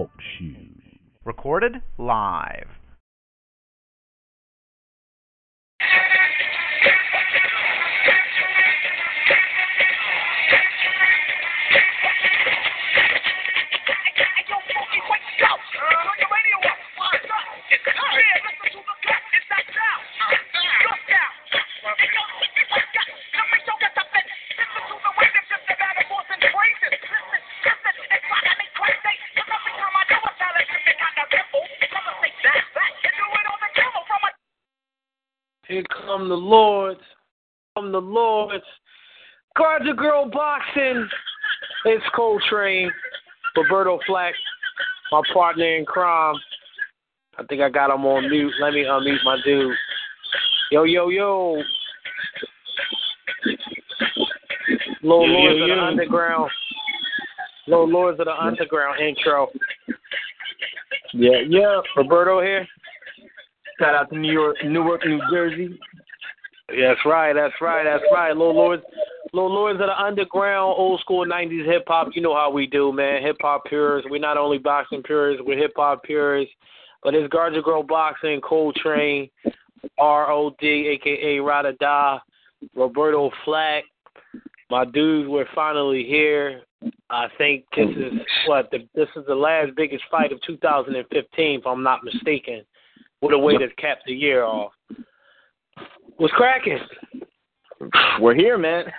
Talk Shoes. Recorded live. Here come the Lords. Come the Lords. Guard the girl boxing. It's Coltrane. Roberto Flack, my partner in crime. I think I got him on mute. Let me unmute my dude. Yo, yo, yo. Low Yo, Lords yo, of the yo. Underground. Low Lords of the Underground intro. Yeah, yeah. Roberto here. Shout out to New York, Newark, New Jersey. That's right, that's right, that's right. Little Lords, Little Lords of the underground, old school '90s hip hop. You know how we do, man. Hip hop purists. We're not only boxing purists, we're hip hop purists. But it's Guardia Girl Boxing, Coltrane, R.O.D., aka Rada Da, Roberto Flack. My dudes, we're finally here. I think this is what the, this is the last biggest fight of 2015, if I'm not mistaken. What a way to cap the year off. What's cracking? We're here, man.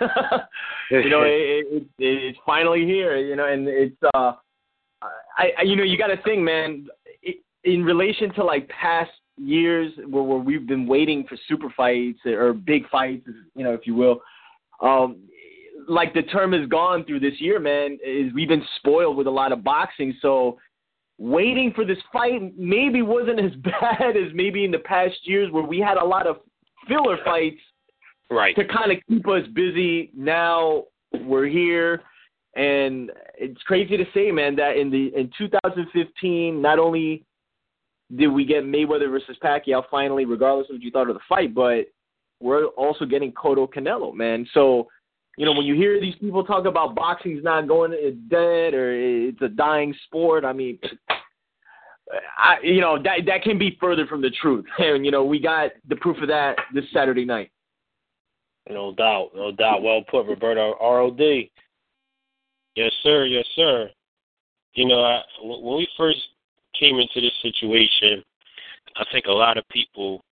you know, it, it, it, it's finally here. You know, and it's uh, I, I you know, you got to think, man. In relation to like past years where, where we've been waiting for super fights or big fights, you know, if you will. Um, like the term has gone through this year, man, is we've been spoiled with a lot of boxing. So waiting for this fight maybe wasn't as bad as maybe in the past years where we had a lot of filler fights Right. to kind of keep us busy. Now we're here, and it's crazy to say, man, that in the in 2015, not only did we get Mayweather versus Pacquiao finally, regardless of what you thought of the fight, but we're also getting Cotto Canelo, man. So, you know, when you hear these people talk about boxing's not going, it's dead or it's a dying sport, I mean. I, you know that that can be further from the truth, and you know we got the proof of that this Saturday night. No doubt, no doubt. Well put, Roberto. R.O.D. Yes, sir. Yes, sir. You know, I, when we first came into this situation, I think a lot of people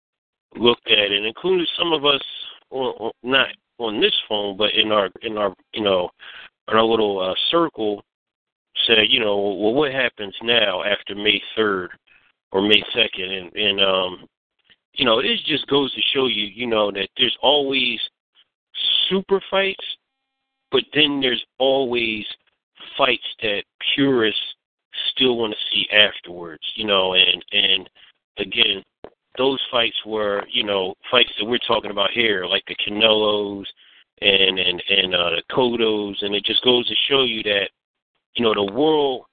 looked at it, including some of us, on, on, not on this phone, but in our in our you know, in our little uh, circle, said, you know, well, what happens now after May third or May second, and and um, you know, it just goes to show you, you know, that there's always super fights, but then there's always fights that purists still want to see afterwards, you know, and and again, those fights were, you know, fights that we're talking about here, like the Canelos and and and uh, the Cottos, and it just goes to show you that, you know, the world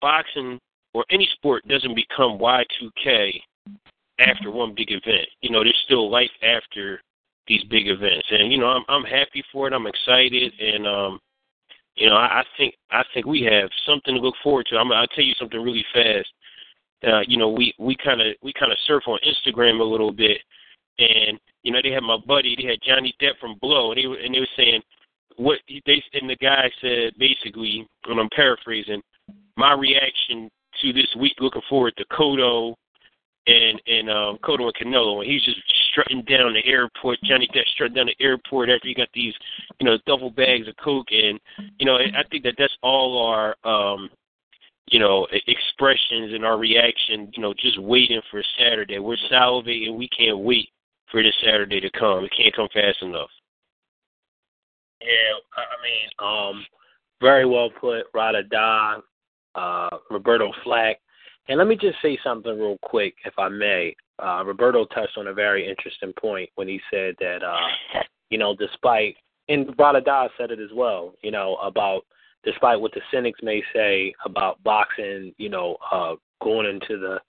boxing or any sport doesn't become Y2K after one big event. You know, there's still life after these big events, and you know, I'm I'm happy for it. I'm excited, and um, you know, I, I think I think we have something to look forward to. I'm I'll tell you something really fast. Uh, you know, we we kind of we kind of surf on Instagram a little bit, and you know, they had my buddy, they had Johnny Depp from Blow, and they and they were saying what they and the guy said basically, and I'm paraphrasing, my reaction to this week, looking forward to Cotto and and um Cotto and Canelo, and he's just strutting down the airport. Johnny Depp strutting down the airport after he got these, you know, double bags of coke, and you know, I think that that's all our, um you know, expressions and our reaction. You know, just waiting for Saturday. We're salivating. We can't wait for this Saturday to come. It can't come fast enough. Yeah, I mean, um, very well put, Rada Da, uh, Roberto Flack. And let me just say something real quick, if I may. Uh, Roberto touched on a very interesting point when he said that, uh, you know, despite, and Rada Da said it as well, you know, about despite what the cynics may say about boxing, you know, uh, going into the,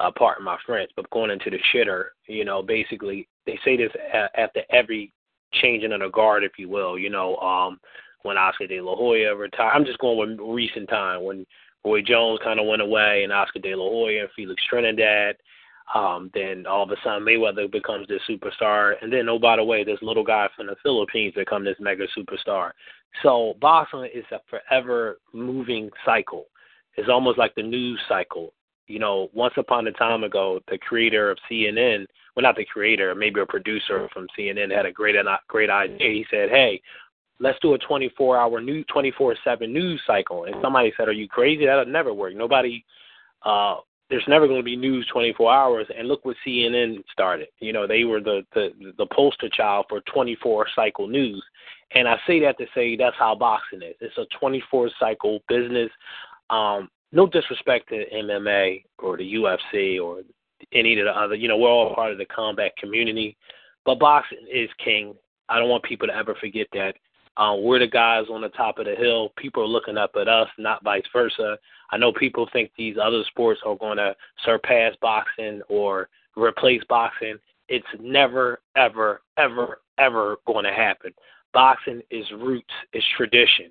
uh, pardon my French, but going into the shitter, you know, basically they say this a- after every changing of the guard, if you will. You know, um, when Oscar De La Hoya retired. I'm just going with recent time when Roy Jones kind of went away and Oscar De La Hoya and Felix Trinidad. Um, then all of a sudden Mayweather becomes this superstar, and then oh by the way, this little guy from the Philippines become this mega superstar. So boxing is a forever moving cycle. It's almost like the news cycle. You know, once upon a time ago, the creator of CNN, well, not the creator, maybe a producer from CNN had a great great idea. He said, "Hey, let's do a 24 hour new 24 7 news cycle. And somebody said are you crazy? That'll never work. Nobody uh there's never going to be news 24 hours. And look what cnn started. You know they were the the the poster child for 24 cycle news. And i say that to say that's how boxing is. It's a 24 cycle business. Um no disrespect to mma or the ufc or any of the other you know we're all part of the combat community but boxing is king i don't want people to ever forget that um, we're the guys on the top of the hill. People are looking up at us, not vice versa. I know people think these other sports are going to surpass boxing or replace boxing. It's never, ever, ever, ever going to happen. Boxing is roots, it's tradition.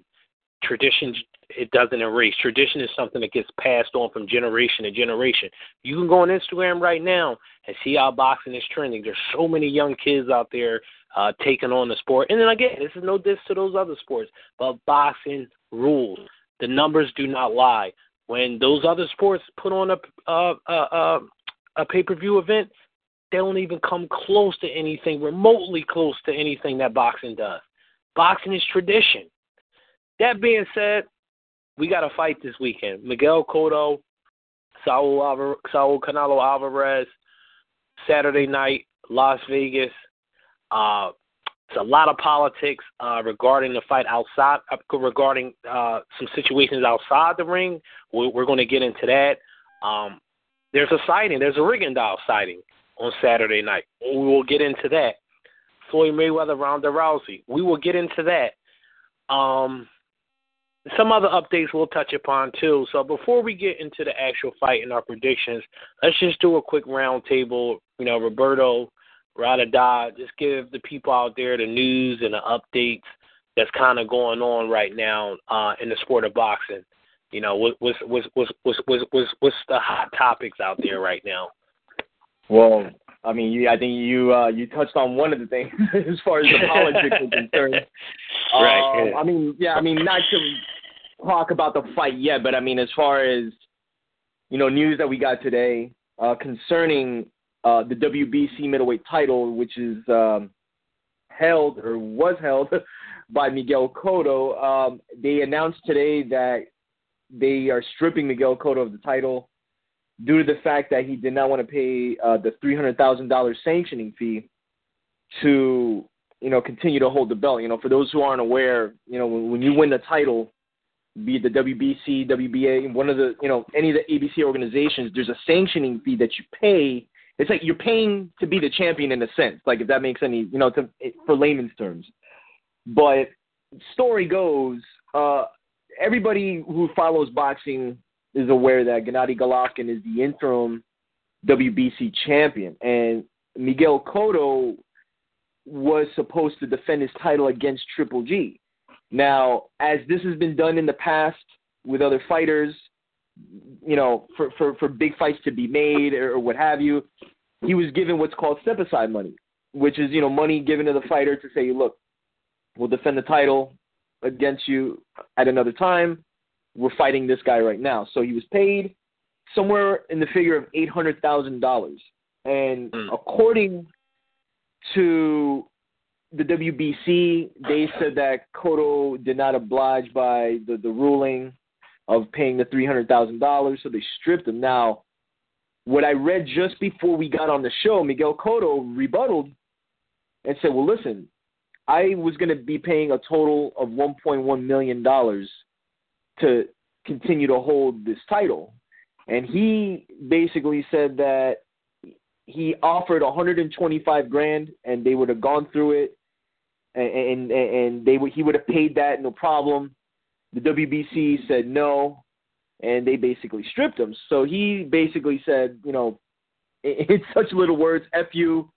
Tradition, it doesn't erase. Tradition is something that gets passed on from generation to generation. You can go on Instagram right now and see how boxing is trending. There's so many young kids out there uh, taking on the sport. And then again, this is no diss to those other sports, but boxing rules. The numbers do not lie. When those other sports put on a a, a, a pay per view event, they don't even come close to anything remotely close to anything that boxing does. Boxing is tradition. That being said, we got a fight this weekend. Miguel Cotto, Saul, Alvar- Saul Canelo Alvarez, Saturday night, Las Vegas. Uh, it's a lot of politics uh, regarding the fight outside, uh, regarding uh, some situations outside the ring. We're, we're going to get into that. Um, there's a sighting. There's a Rigondeaux sighting on Saturday night. We will get into that. Floyd Mayweather, Ronda Rousey. We will get into that. Um, some other updates we'll touch upon too. So before we get into the actual fight and our predictions, let's just do a quick roundtable. You know, Roberto, or die. Just give the people out there the news and the updates that's kind of going on right now uh, in the sport of boxing. You know, what's what's what's what's what's what's what's the hot topics out there right now? Well, I mean, you, I think you uh, you touched on one of the things as far as the politics is concerned. right. Um, I mean, yeah, I mean, not to talk about the fight yet, but I mean, as far as you know, news that we got today uh, concerning uh, the WBC middleweight title, which is um, held or was held by Miguel Cotto. Um, they announced today that they are stripping Miguel Cotto of the title due to the fact that he did not want to pay uh, the three hundred thousand dollars sanctioning fee to you know continue to hold the belt. You know, for those who aren't aware, you know when, when you win the title, be it the WBC, WBA, one of the you know any of the ABC organizations, there's a sanctioning fee that you pay it's like you're paying to be the champion in a sense, like if that makes any, you know, to, for layman's terms. But story goes, uh, everybody who follows boxing is aware that Gennady Golovkin is the interim WBC champion, and Miguel Cotto was supposed to defend his title against Triple G. Now, as this has been done in the past with other fighters, you know, for, for, for big fights to be made or, or what have you, he was given what's called step aside money, which is, you know, money given to the fighter to say, look, we'll defend the title against you at another time. We're fighting this guy right now. So he was paid somewhere in the figure of eight hundred thousand dollars. And mm. according to the WBC, they said that Cotto did not oblige by the, the ruling of paying the three hundred thousand dollars, so they stripped him. Now, what I read just before we got on the show, Miguel Cotto rebutted and said, "Well, listen, I was going to be paying a total of 1.1 million dollars to continue to hold this title," and he basically said that he offered 125 grand, and they would have gone through it, and and, and they would he would have paid that no problem. The WBC said no, and they basically stripped him. So he basically said, you know, in such little words, "F you."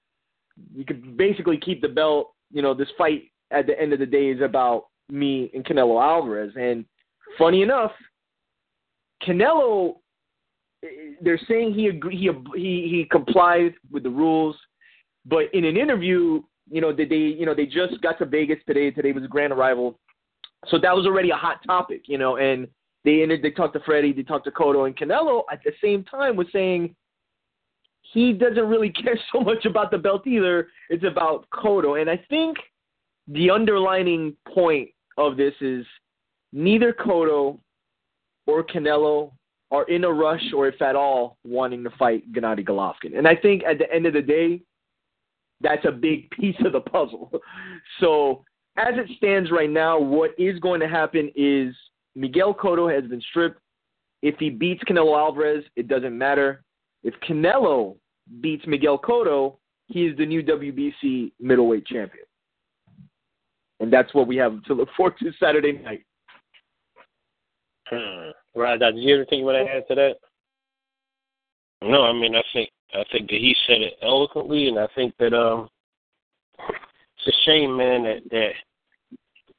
You could basically keep the belt. You know, this fight at the end of the day is about me and Canelo Alvarez. And funny enough, Canelo, eh, they're saying he agree, he he he complied with the rules, but in an interview, you know, they you know they just got to Vegas today. Today was a grand arrival, so that was already a hot topic, you know, and they ended, they talked to Freddie, they talked to Cotto, and Canelo at the same time was saying he doesn't really care so much about the belt either. It's about Cotto, and I think the underlining point of this is neither Cotto or Canelo are in a rush, or if at all, wanting to fight Gennady Golovkin. And I think at the end of the day, that's a big piece of the puzzle. So as it stands right now, what is going to happen is Miguel Cotto has been stripped. If he beats Canelo Alvarez, it doesn't matter. If Canelo beats Miguel Cotto, he is the new WBC middleweight champion. And that's what we have to look forward to Saturday night. Hmm. Right, did you ever think you want to add to that? No, I mean I think I think that he said it eloquently, and I think that um, it's a shame, man, that that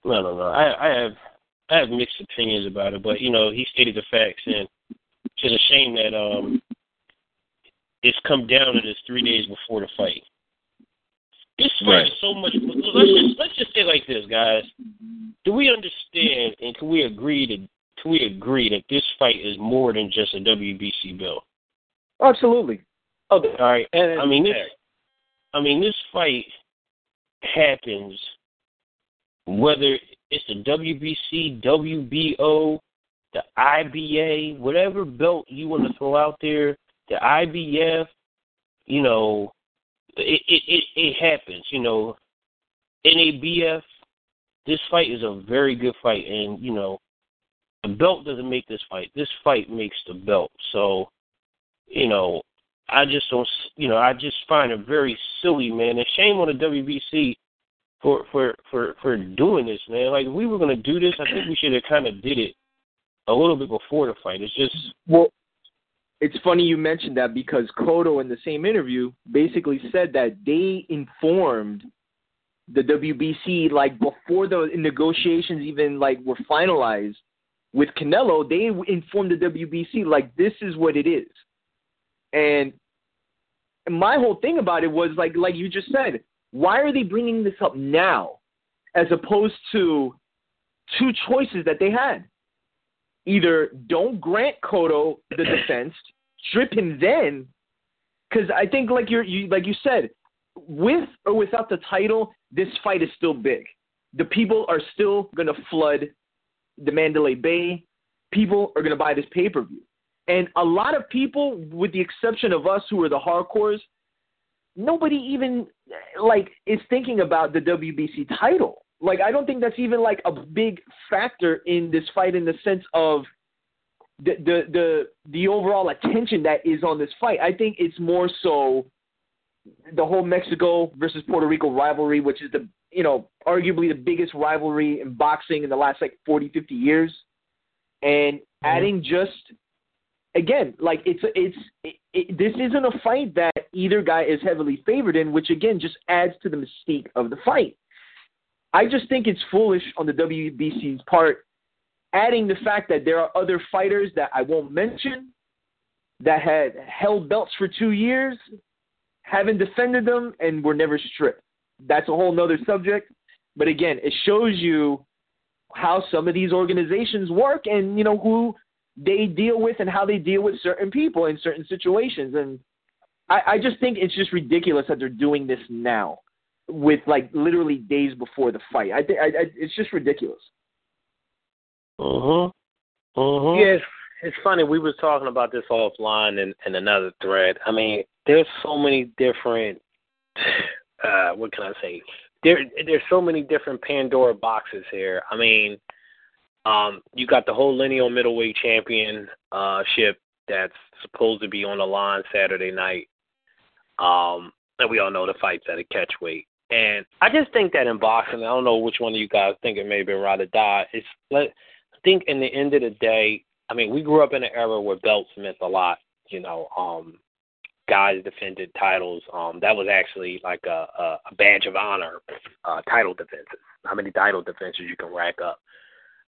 I don't know. I I have I have mixed opinions about it, but you know he stated the facts, and it's just a shame that um it's come down to this three days before the fight. This fight right. is so much. Let's just let's just say like this, guys. Do we understand and can we agree to can we agree that this fight is more than just a WBC belt? Absolutely. Okay. All right. And I mean this. I mean this fight happens whether it's the WBC, WBO, the IBA, whatever belt you want to throw out there, the IBF, you know, it it it, it happens. You know, NABF. This fight is a very good fight, and you know, the belt doesn't make this fight. This fight makes the belt. So, you know, I just don't. You know, I just find it very silly, man. And shame on the WBC for for for for doing this, man. Like if we were gonna do this, I think we should have kind of did it a little bit before the fight. It's just well, it's funny you mentioned that because Cotto in the same interview basically said that they informed the WBC like before the negotiations even like were finalized with Canelo, they informed the WBC like this is what it is. And my whole thing about it was like like you just said, why are they bringing this up now as opposed to two choices that they had? Either don't grant Cotto the defense, strip him then, because I think like you're you like you said, with or without the title, this fight is still big. The people are still gonna flood the Mandalay Bay. People are gonna buy this pay per view. And a lot of people, with the exception of us who are the hardcores, nobody even like is thinking about the WBC title. Like I don't think that's even like a big factor in this fight in the sense of the the the the overall attention that is on this fight. I think it's more so the whole Mexico versus Puerto Rico rivalry, which is the you know arguably the biggest rivalry in boxing in the last like 40, 50 years, and mm-hmm. adding just again, like it's it's it, it, this isn't a fight that either guy is heavily favored in, which again just adds to the mystique of the fight. I just think it's foolish on the WBC's part, adding the fact that there are other fighters that I won't mention that had held belts for two years, haven't defended them, and were never stripped. That's a whole nother subject. But again, it shows you how some of these organizations work and you know who they deal with and how they deal with certain people in certain situations. And I, I just think it's just ridiculous that they're doing this now, with like literally days before the fight. I think it's just ridiculous. Uh huh. Uh huh. Yeah, it's, funny. We were talking about this offline in, in another thread. I mean, there's so many different. Uh, what can I say? There, there's so many different Pandora boxes here. I mean, um, you got the whole lineal middleweight championship uh, that's supposed to be on the line Saturday night. Um, and we all know the fight's at a catch weight. And I just think that in boxing, I don't know which one of you guys think it may be ride or die. It's let I think in the end of the day, I mean, we grew up in an era where belts meant a lot. You know, um, guys defended titles. Um, that was actually like a, a, badge of honor, uh, title defenses. how many title defenses you can rack up.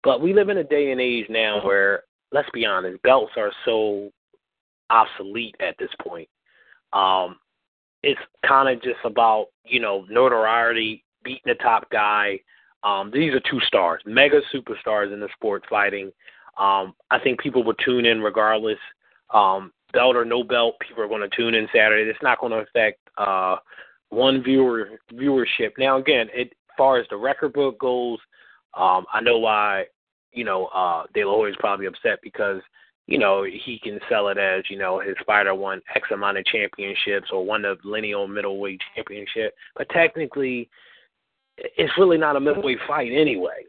But we live in a day and age now where, let's be honest, belts are so obsolete at this point. Um, it's kind of just about you know notoriety, beating the top guy. Um, these are two stars, mega superstars in the sport fighting. Um, I think people will tune in regardless. Um, belt or no belt, people are going to tune in Saturday. It's not going to affect uh, one viewer viewership. Now, again, it, as far as the record book goes, um, I know why you know uh, De La Hoya is probably upset because you know, he can sell it as, you know, his fighter won X amount of championships or won the lineal middleweight championship. But technically, it's really not a middleweight fight anyway.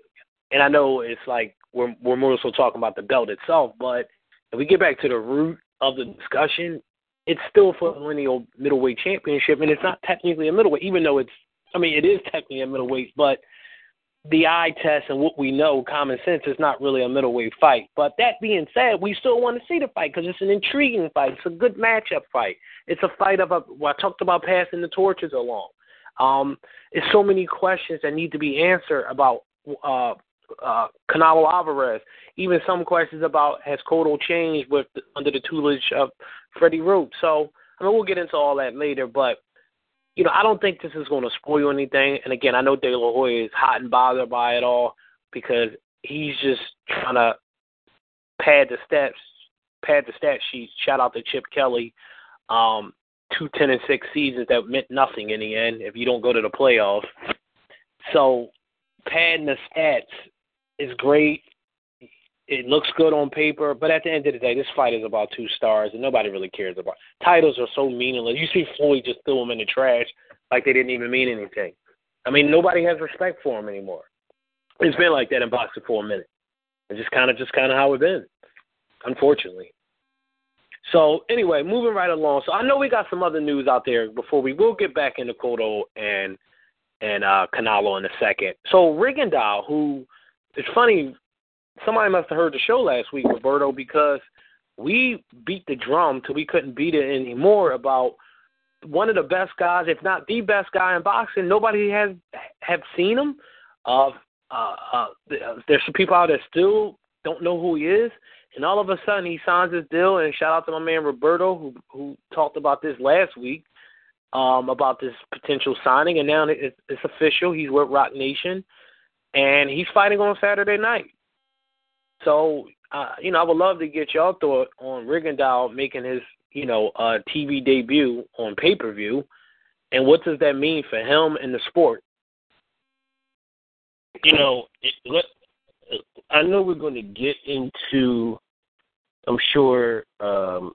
And I know it's like we're we're more so talking about the belt itself, but if we get back to the root of the discussion, it's still for the lineal middleweight championship, and it's not technically a middleweight, even though it's. I mean, it is technically a middleweight, but the eye test and what we know, common sense, is not really a middleweight fight. But that being said, we still want to see the fight because it's an intriguing fight. It's a good matchup fight. It's a fight of a. Well, I talked about passing the torches along. Um, there's so many questions that need to be answered about uh, uh, Alvarez. Even some questions about has Cotto changed with under the tutelage of Freddie Roach. So I mean, we'll get into all that later, but you know, I don't think this is going to spoil anything. And again, I know De La Hoya is hot and bothered by it all because he's just trying to pad the stats, pad the stat sheet. Shout out to Chip Kelly. Um, two ten and six seasons that meant nothing in the end if you don't go to the playoffs. So padding the stats is great it looks good on paper, but at the end of the day, this fight is about two stars, and nobody really cares about titles. Are so meaningless. You see Floyd just threw them in the trash like they didn't even mean anything. I mean, nobody has respect for him anymore. It's been like that in boxing for a minute. It's just kind of just kind of how it's been, unfortunately. So anyway, moving right along. So I know we got some other news out there before we will get back into Cotto and and uh Canelo in a second. So Rigondeaux, who it's funny somebody must have heard the show last week, Roberto, because we beat the drum till we couldn't beat it anymore about one of the best guys, if not the best guy in boxing. Nobody has have seen him. Uh, uh, uh, there's some people out there still don't know who he is, and all of a sudden he signs his deal. And shout out to my man Roberto who who talked about this last week um, about this potential signing, and now it's, it's official. He's with Roc Nation, and he's fighting on Saturday night. So, uh, you know, I would love to get y'all thought on Rigondeaux making his, you know, uh, TV debut on pay per view, and what does that mean for him and the sport? You know, it, let, I know we're going to get into. I'm sure um,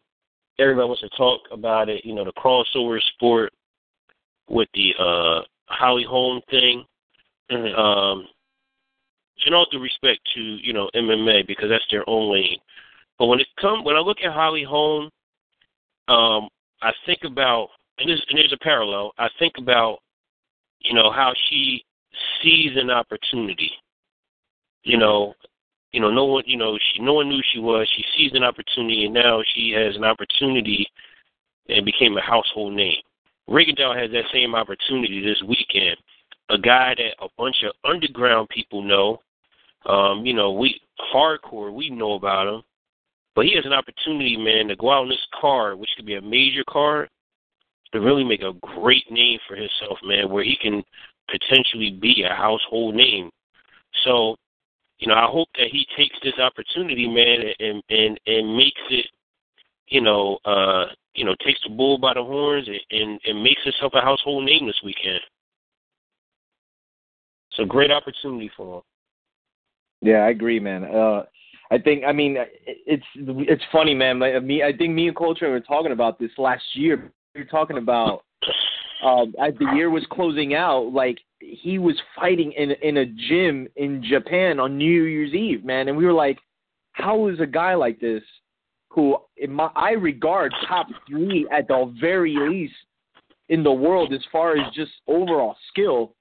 everybody wants to talk about it. You know, the crossover sport with the uh, Holly Holm thing. Mm-hmm. Um, in all due respect to you know MMA because that's their own lane. But when it come when I look at Holly Holm, um, I think about and there's, and there's a parallel. I think about you know how she sees an opportunity. You know, you know, no one, you know, she no one knew she was. She sees an opportunity, and now she has an opportunity and became a household name. Rigondeaux has that same opportunity this weekend. A guy that a bunch of underground people know, um, you know, we hardcore, we know about him. But he has an opportunity, man, to go out on this card, which could be a major card, to really make a great name for himself, man, where he can potentially be a household name. So, you know, I hope that he takes this opportunity, man, and and and makes it, you know, uh, you know, takes the bull by the horns and and, and makes himself a household name this weekend. It's a great opportunity for him. Yeah, I agree, man. Uh, I think I mean it's it's funny, man. Like, me, I think me and Coltrane were talking about this last year. We were talking about um, as the year was closing out, like he was fighting in in a gym in Japan on New Year's Eve, man, and we were like, how is a guy like this, who in my, I regard top three at the very least in the world as far as just overall skill,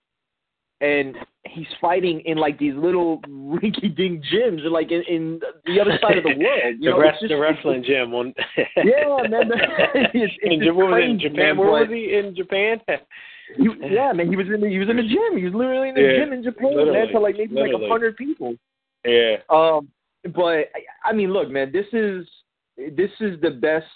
and he's fighting in like these little rinky-dink gyms, like in, in the other side of the world. You the, know, rest, just, the wrestling gym on. yeah, man. it's, it's in, in Japan? Man, Where was he in Japan? he, yeah, man. He was in the he was in the gym. He was literally in the Yeah, gym in Japan, literally, man, for like maybe like a hundred people. Yeah. Um, but I- I mean, look, man, this is this is the best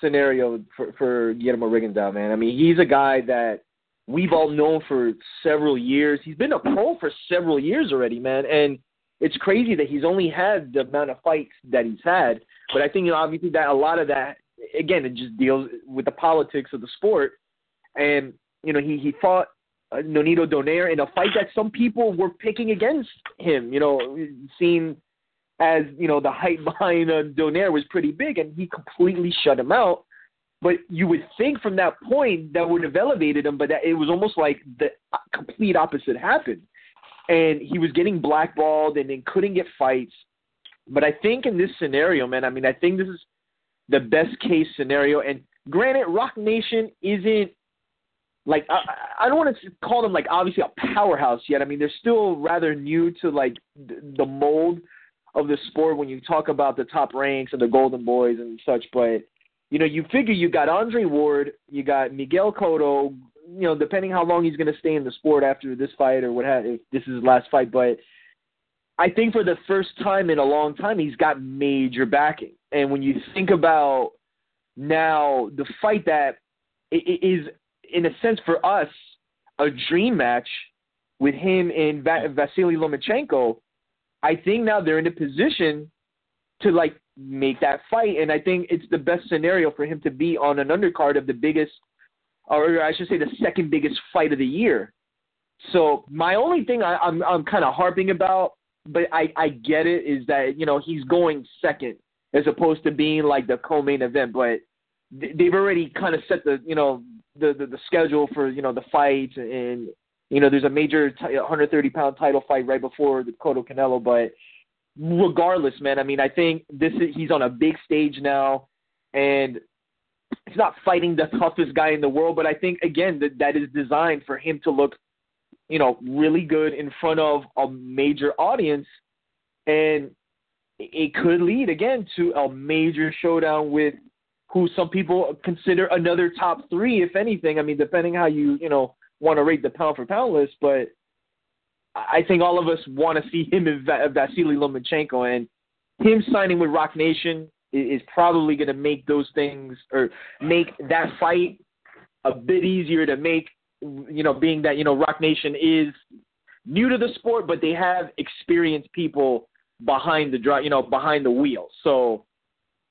scenario for for Guillermo Rigondeaux, man. I mean, he's a guy that we've all known for several years. He's been a pro for several years already, man, and it's crazy that he's only had the amount of fights that he's had. But I think you know, obviously that a lot of that, again, it just deals with the politics of the sport. And you know, he he fought uh, Nonito Donaire in a fight that some people were picking against him. You know, seen as you know the hype behind uh, Donaire was pretty big, and he completely shut him out. But you would think from that point that would have elevated him, but that it was almost like the complete opposite happened, and he was getting blackballed and then couldn't get fights. But I think in this scenario, man, I mean, I think this is the best case scenario. And granted, Roc Nation isn't like I, I don't want to call them like obviously a powerhouse yet. I mean, they're still rather new to like the mold of the sport when you talk about the top ranks and the Golden Boys and such. But you know, you figure you got Andre Ward, you got Miguel Cotto. You know, depending how long he's going to stay in the sport after this fight or what have, if this is his last fight, but I think for the first time in a long time, he's got major backing. And when you think about now the fight that i- i- in a sense, for us, a dream match with him and Va- Vasily Lomachenko, I think now they're in a position to like make that fight, and I think it's the best scenario for him to be on an undercard of the biggest, or I should say, the second biggest fight of the year. So my only thing I, I'm I'm kind of harping about, but I I get it, is that you know he's going second as opposed to being like the co-main event, but they've already kind of set the you know the, the the schedule for you know the fights. And you know there's a major t- 130 pound title fight right before the Cotto Canelo, but regardless, man, I mean I think this is he's on a big stage now, and he's not fighting the toughest guy in the world, but I think again that that is designed for him to look you know, really good in front of a major audience, and it could lead again to a major showdown with who some people consider another top three, if anything. I mean, depending how you you know want to rate the pound for pound list, but I think all of us want to see him and Va- Vasily Lomachenko, and him signing with Roc Nation is probably going to make those things or make that fight a bit easier to make you know, being that you know Roc Nation is new to the sport, but they have experienced people behind the dri you know, behind the wheel. So,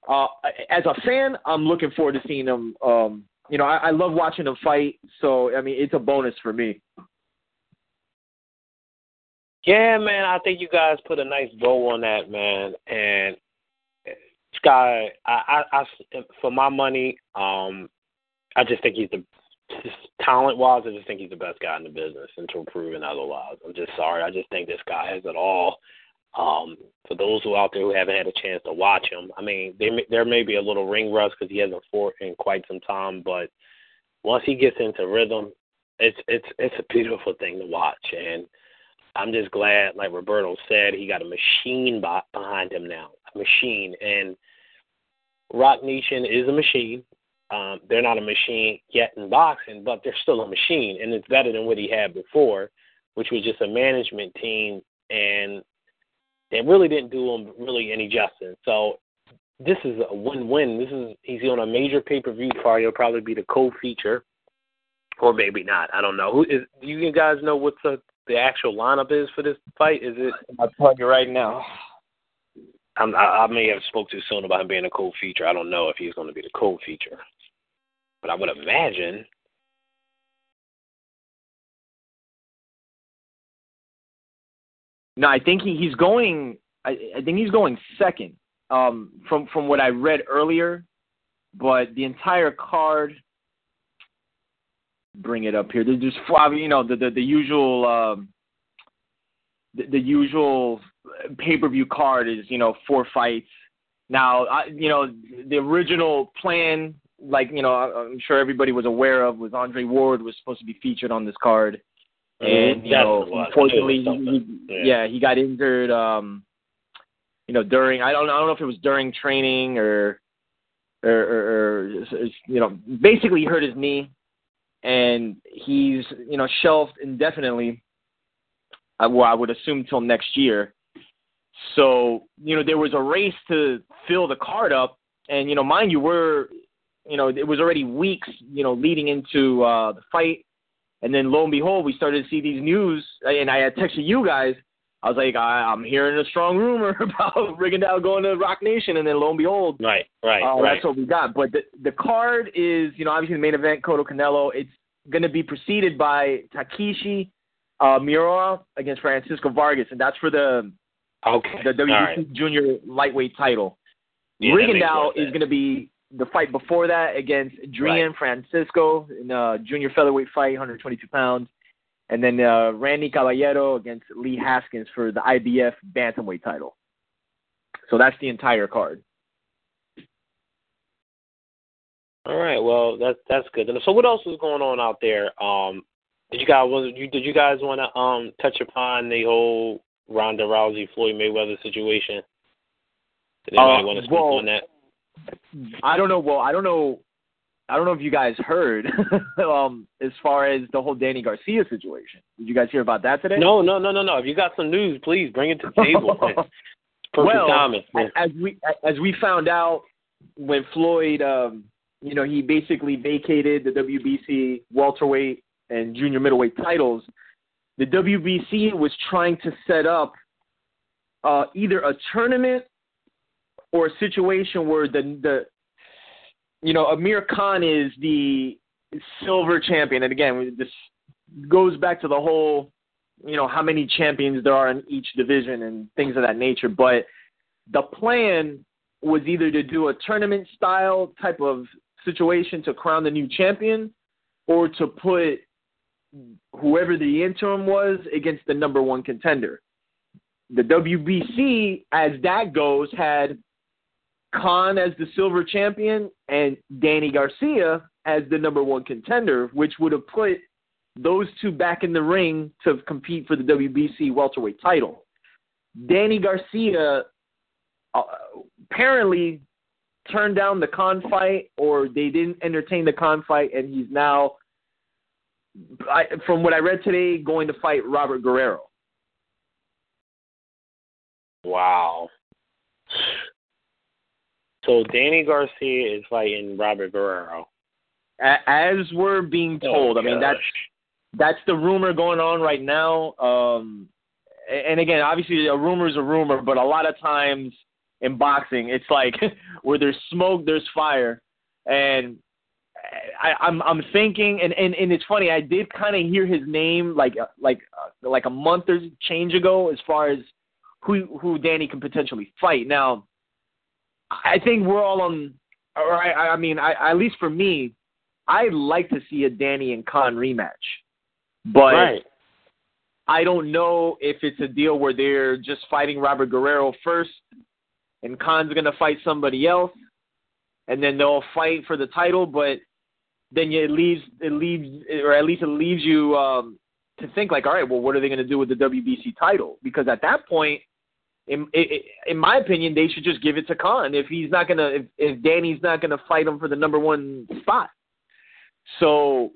uh, as a fan, I'm looking forward to seeing them. Um, you know, I, I love watching them fight. So, I mean, it's a bonus for me. Yeah, man, I think you guys put a nice bow on that, man. And Sky, I, I, I for my money, um, I just think he's the talent wise. I just think he's the best guy in the business until proven otherwise. I'm just sorry. I just think this guy has it all. Um, for those who out there who haven't had a chance to watch him, I mean, they, there may be a little ring rust because he hasn't fought in quite some time, but once he gets into rhythm, it's it's it's a beautiful thing to watch, and I'm just glad, like Roberto said, he got a machine behind him now, a machine, and Roc Nation is a machine. Um, they're not a machine yet in boxing, but they're still a machine, and it's better than what he had before, which was just a management team, and they really didn't do him really any justice. So this is a win-win. This is he's on a major pay-per-view card. He'll probably be the co-feature, or maybe not. I don't know. Who is? Do you guys know what's the the actual lineup is for this fight? Is it? I'll tell you right now. I'm, I, I may have spoke too soon about him being a co-feature. I don't know if he's going to be the co-feature, but I would imagine. No, I think he, he's going. I, I think he's going second. Um, from from what I read earlier, but the entire card. Bring it up here. There's just you know the the, the usual um, the, the usual pay per view card is you know four fights. Now I, you know the original plan, like you know I- I'm sure everybody was aware of, was Andre Ward was supposed to be featured on this card, and Mhm. you know, unfortunately, he, Yeah. yeah, he got injured. Um, you know, during I don't I don't know if it was during training or or, or, or you know, basically he hurt his knee, and he's you know shelved indefinitely. Well, I would assume till next year. So you know, there was a race to fill the card up, and you know, mind you, we're you know, it was already weeks you know leading into uh, the fight, and then lo and behold, we started to see these news, and I had texted you guys. I was like, I, I'm hearing a strong rumor about Rigondeaux going to Roc Nation, and then lo and behold, Right, right, uh, right. that's what we got. But the the card is, you know, obviously the main event, Cotto Canelo. It's going to be preceded by Takashi uh, Miura against Francisco Vargas, and that's for the okay. the WBC right. Junior lightweight title. Yeah, Rigondeaux is going to be the fight before that against Adrian Francisco in a junior featherweight fight, 122 pounds. And then uh, Randy Caballero against Lee Haskins for the IBF bantamweight title. So that's the entire card. All right. Well, that's that's good. So, what else is going on out there? Um, did you guys was you did you guys want to um touch upon the whole Ronda Rousey Floyd Mayweather situation? Did anybody Uh, want to speak well, on that? I don't know. Well, I don't know. I don't know if you guys heard um, as far as the whole Danny Garcia situation. Did you guys hear about that today? No, no, no, no, no. If you got some news, please bring it to the table. well, as we as we found out when Floyd, um, you know, he basically vacated the WBC welterweight and junior middleweight titles. The WBC was trying to set up uh, either a tournament or a situation where the the you know Amir Khan is the silver champion, and again, this goes back to the whole you know how many champions there are in each division and things of that nature. But the plan was either to do a tournament style type of situation to crown the new champion, or to put whoever the interim was against the number one contender. The WBC, as that goes, had Khan as the silver champion and Danny Garcia as the number one contender, which would have put those two back in the ring to compete for the WBC welterweight title. Danny Garcia uh, apparently turned down the Khan fight, or they didn't entertain the Khan fight, and he's now, I, from what I read today, going to fight Robert Guerrero. Wow. So Danny Garcia is fighting Robert Guerrero. As we're being told, Oh, I mean gosh. that's that's the rumor going on right now. Um, and again, obviously, a rumor is a rumor, but a lot of times in boxing, it's like where there's smoke, there's fire, and I, I'm I'm thinking, and, and and it's funny. I did kind of hear his name like like uh, like a month or change ago, as far as who who Danny can potentially fight. Now, I think we're all on, or I I mean, I at least for me, I'd like to see a Danny and Khan rematch, but right. I don't know if it's a deal where they're just fighting Robert Guerrero first, and Khan's gonna fight somebody else, and then they'll fight for the title. But then it leaves it leaves, or at least it leaves you um, to think like, all right, well, what are they gonna do with the WBC title? Because at that point, in in my opinion, they should just give it to Khan if he's not gonna if, if Danny's not gonna fight him for the number one spot. So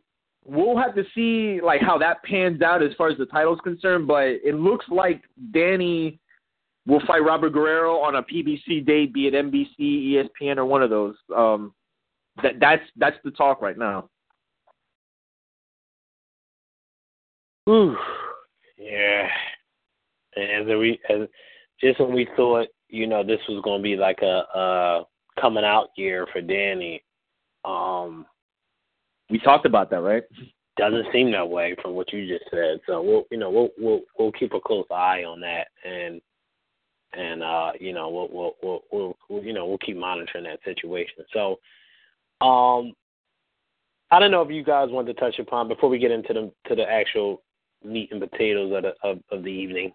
we'll have to see like how that pans out as far as the title's concerned. But it looks like Danny will fight Robert Guerrero on a PBC date, be it NBC, ESPN, or one of those. Um, that that's that's the talk right now. Whew. Yeah. As we as just when we thought, you know, this was gonna be like a uh coming out year for Danny, um, We talked about that, right? doesn't seem that way from what you just said. So we'll you know, we'll we'll we'll keep a close eye on that and and uh, you know, we'll we'll we'll, we'll, we'll you know, we'll keep monitoring that situation. So um I don't know if you guys want to touch upon before we get into the to the actual meat and potatoes of the of, of the evening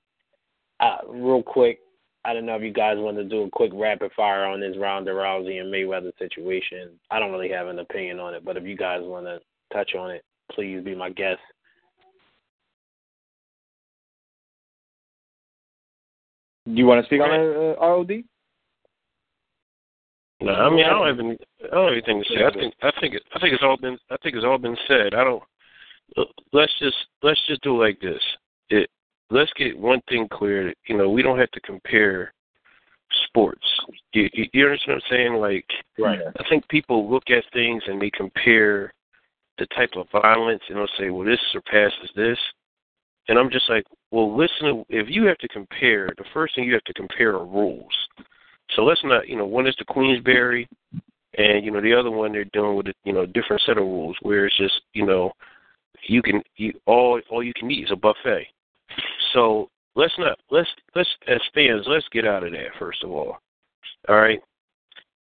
uh, real quick, I don't know if you guys want to do a quick rapid fire on this Ronda Rousey and Mayweather situation. I don't really have an opinion on it, but if you guys want to touch on it, please be my guest. Do you want to speak on uh, ROD? No, I mean I don't have any, I don't have anything to say. I think I think it, I think it's all been I think it's all been said. I don't. Let's just let's just do like this. Let's get one thing clear. You know, we don't have to compare sports. You, you, you understand what I'm saying? Like, right. I think people look at things and they compare the type of violence and they'll say, "Well, this surpasses this," and I'm just like, "Well, listen. If you have to compare, the first thing you have to compare are rules. So let's not, you know, one is the Queensberry, and you know the other one they're dealing with, a, you know, different set of rules where it's just, you know, you can you all all you can eat is a buffet. So let's not let's let's as fans let's get out of that first of all. All right.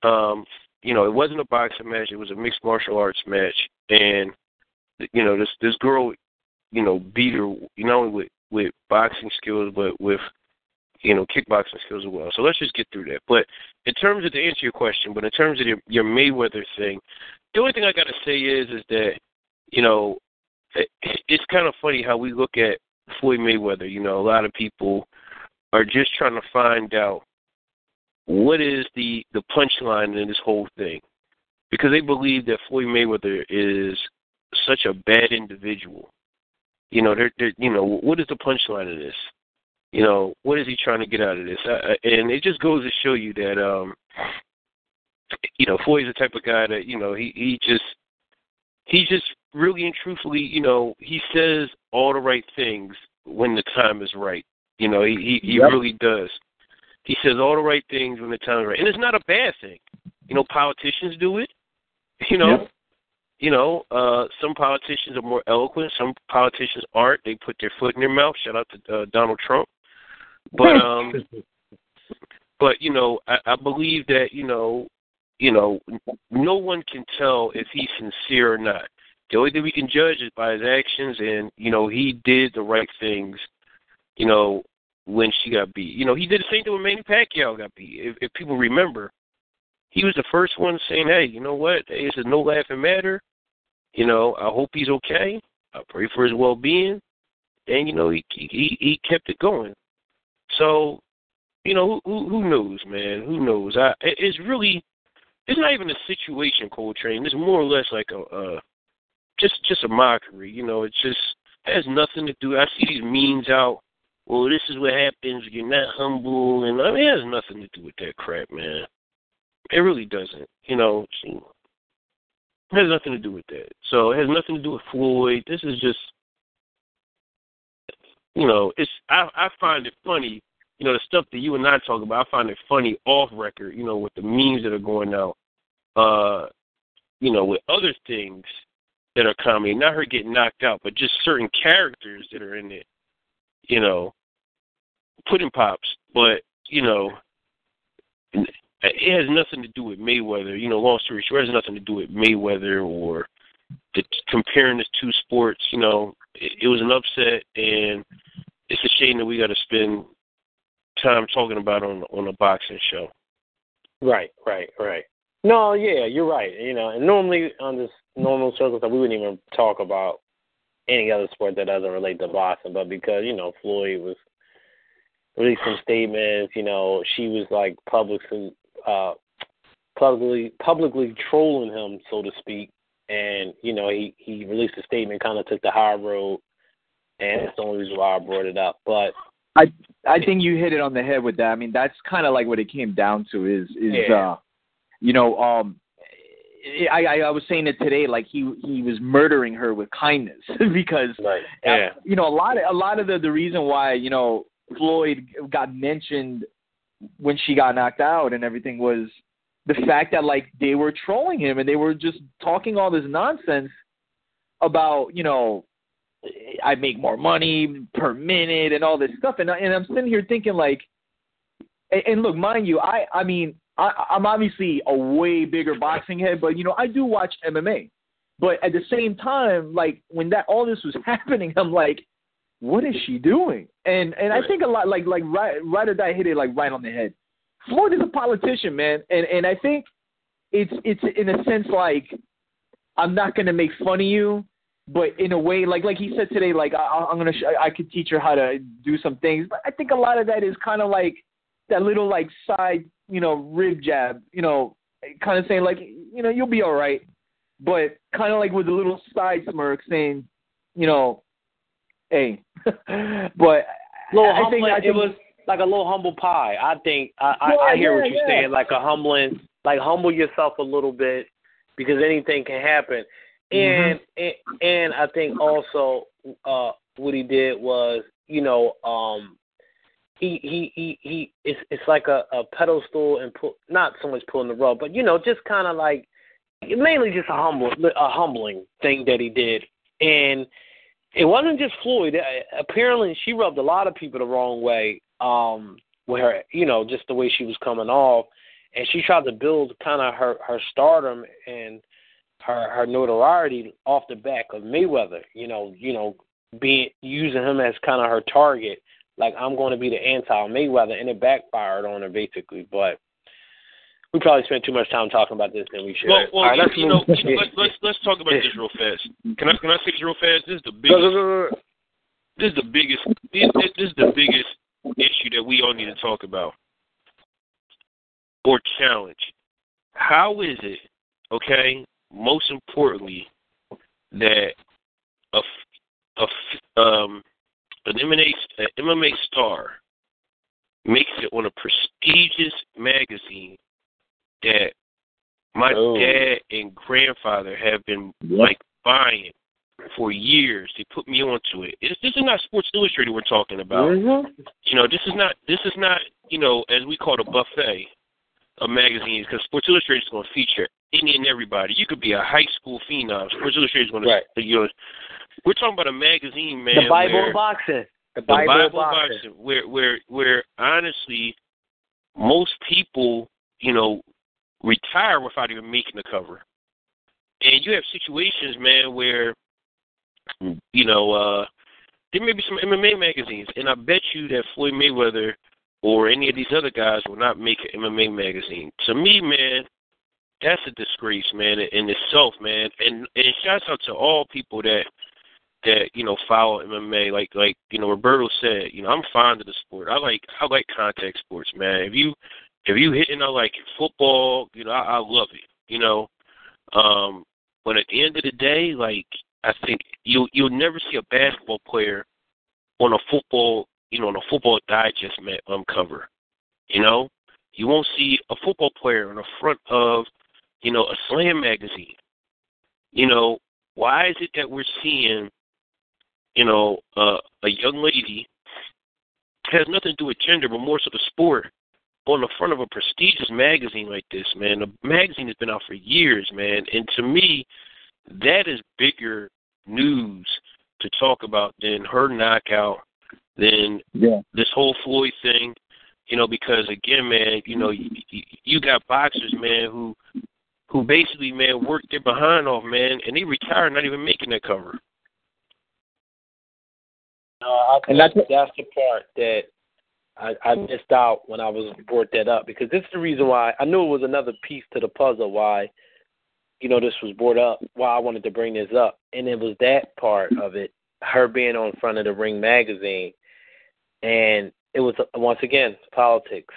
Um, you know, it wasn't a boxing match; it was a mixed martial arts match, and you know this this girl, you know, beat her not only with with boxing skills but with you know kickboxing skills as well. So let's just get through that. But in terms of to answer your question, but in terms of your, your Mayweather thing, the only thing I got to say is is that you know it, it's kind of funny how we look at Floyd Mayweather. You know, a lot of people are just trying to find out what is the the punchline in this whole thing, because they believe that Floyd Mayweather is such a bad individual. You know, they're, they're you know what is the punchline of this? You know, what is he trying to get out of this? Uh, and it just goes to show you that um you know, Floyd's the type of guy that, you know, he he just he just really and truthfully, you know, he says all the right things when the time is right. You know, he he, he really does. He says all the right things when the time is right, and it's not a bad thing. You know, politicians do it. You know, yep. you know, uh, some politicians are more eloquent. Some politicians aren't. They put their foot in their mouth. Shout out to uh, Donald Trump. But um, but you know, I, I believe that you know, you know, no one can tell if he's sincere or not. The only thing we can judge is by his actions, and you know he did the right things. You know when she got beat. You know he did the same thing when Manny Pacquiao got beat. If, if people remember, he was the first one saying, "Hey, you know what? Hey, this is no laughing matter. You know I hope he's okay. I pray for his well-being." And you know he he he kept it going. So, you know who who knows, man? Who knows? I it's really it's not even a situation, Coltrane. It's more or less like a, a just just a mockery. You know, it just has nothing to do. I see these memes out. Well, this is what happens. You're not humble, and I mean, it has nothing to do with that crap, man. It really doesn't. You know, it has nothing to do with that. So it has nothing to do with Floyd. This is just, you know, it's. I I find it funny. You know, the stuff that you and I talk about. I find it funny off record. You know, with the memes that are going out. Uh, you know, with other things that are comedy, not her getting knocked out, but just certain characters that are in it, you know, pudding pops. But, you know, it has nothing to do with Mayweather. You know, long story short, it has nothing to do with Mayweather or the, comparing the two sports. You know, it, it was an upset, and it's a shame that we got to spend time talking about on on a boxing show. Right, right, right. No, yeah, you're right. You know, and normally on this normal circumstance, we wouldn't even talk about any other sport that doesn't relate to boxing. But because you know Floyd was released some statements, you know, she was like publicly, uh, publicly, publicly trolling him, so to speak. And you know, he he released a statement, kind of took the high road, and that's the only reason why I brought it up. But I I think you hit it on the head with that. I mean, that's kind of like what it came down to is is yeah. uh you know um I, I I was saying it today, like he he was murdering her with kindness because right. yeah. you know a lot of a lot of the the reason why you know Floyd got mentioned when she got knocked out and everything was the fact that like they were trolling him and they were just talking all this nonsense about you know I make more money per minute and all this stuff and and I'm sitting here thinking like and, and look mind you I I mean I, I'm obviously a way bigger boxing head, but you know I do watch MMA. But at the same time, like when that all this was happening, I'm like, what is she doing? And and I think a lot like like right right or die hit it like right on the head. Floyd is a politician, man, and and I think it's it's in a sense like I'm not gonna make fun of you, but in a way, like like he said today, like I, I'm gonna sh- I could teach her how to do some things. But I think a lot of that is kind of like that little like side, you know, rib jab, you know, kind of saying like, you know, you'll be all right, but kind of like with a little side smirk saying, you know, hey, but little I, I think, I think it was like a little humble pie. I think I, I, Yeah, I hear what you're yeah. saying, like a humbling, like humble yourself a little bit because anything can happen. And and, and I think also uh what he did was, you know, um he he he he it's it's like a, a pedestal and pull not so much pulling the rug, but you know, just kinda like mainly just a humble a humbling thing that he did. And it wasn't just Floyd. Uh, Apparently, she rubbed a lot of people the wrong way. Um, with her, you know, just the way she was coming off, and she tried to build kind of her her stardom and her her notoriety off the back of Mayweather. You know, you know, being using him as kind of her target. Like I'm going to be the anti Mayweather, and it backfired on her basically. But we probably spent too much time talking about this than we should. Well, well, All right, let's you know, move. you know, let's let's let's talk about this real fast. Can I can I say this real fast? This is the biggest. This is the biggest. This, this, this is the biggest issue that we all need to talk about or challenge. How is it, okay? Most importantly, that a, a, um an MMA an MMA star makes it on a prestigious magazine that my Oh. dad and grandfather have been like buying for years. They put me onto it. It's, this is not Sports Illustrated we're talking about. Mhm. You know, this is not this is not you know as we call it a buffet of magazines because Sports Illustrated is going to feature any and everybody. You could be a high school phenom. Sports Illustrated is going to Right. you know. We're talking about a magazine, man. the Bible where, boxing. The the Bible, Bible of boxing. boxing, where where where honestly, most people, you know, retire without even making the cover. And you have situations, man, where you know, uh there may be some MMA magazines, and I bet you that Floyd Mayweather or any of these other guys will not make an MMA magazine. To me, man, that's a disgrace, man, in itself, man. And and shouts out to all people that that you know follow MMA. Like like you know Roberto said, you know I'm fond of the sport. I like I like contact sports, man. If you if you hitting, I like football. You know I, I love it. You know, um, but at the end of the day, like I think you you'll never see a basketball player on a football you know on a football digest ma- um cover. You know, you won't see a football player on the front of you know a slam magazine. You know, why is it that we're seeing you know, uh, a young lady has nothing to do with gender, but more so the sport on the front of a prestigious magazine like this, man. The magazine has been out for years, man, and to me, that is bigger news to talk about than her knockout, than Yeah. this whole Floyd thing. You know, because again, man, you know, you, you, you got boxers, man, who who basically, man, worked their behind off, man, and they retire not even making that cover. No, I And think that's- that's the part that I, I missed out when I was brought that up because this is the reason why I knew it was another piece to the puzzle why you know this was brought up why I wanted to bring this up and it was that part of it her being on front of the Ring magazine and it was once again politics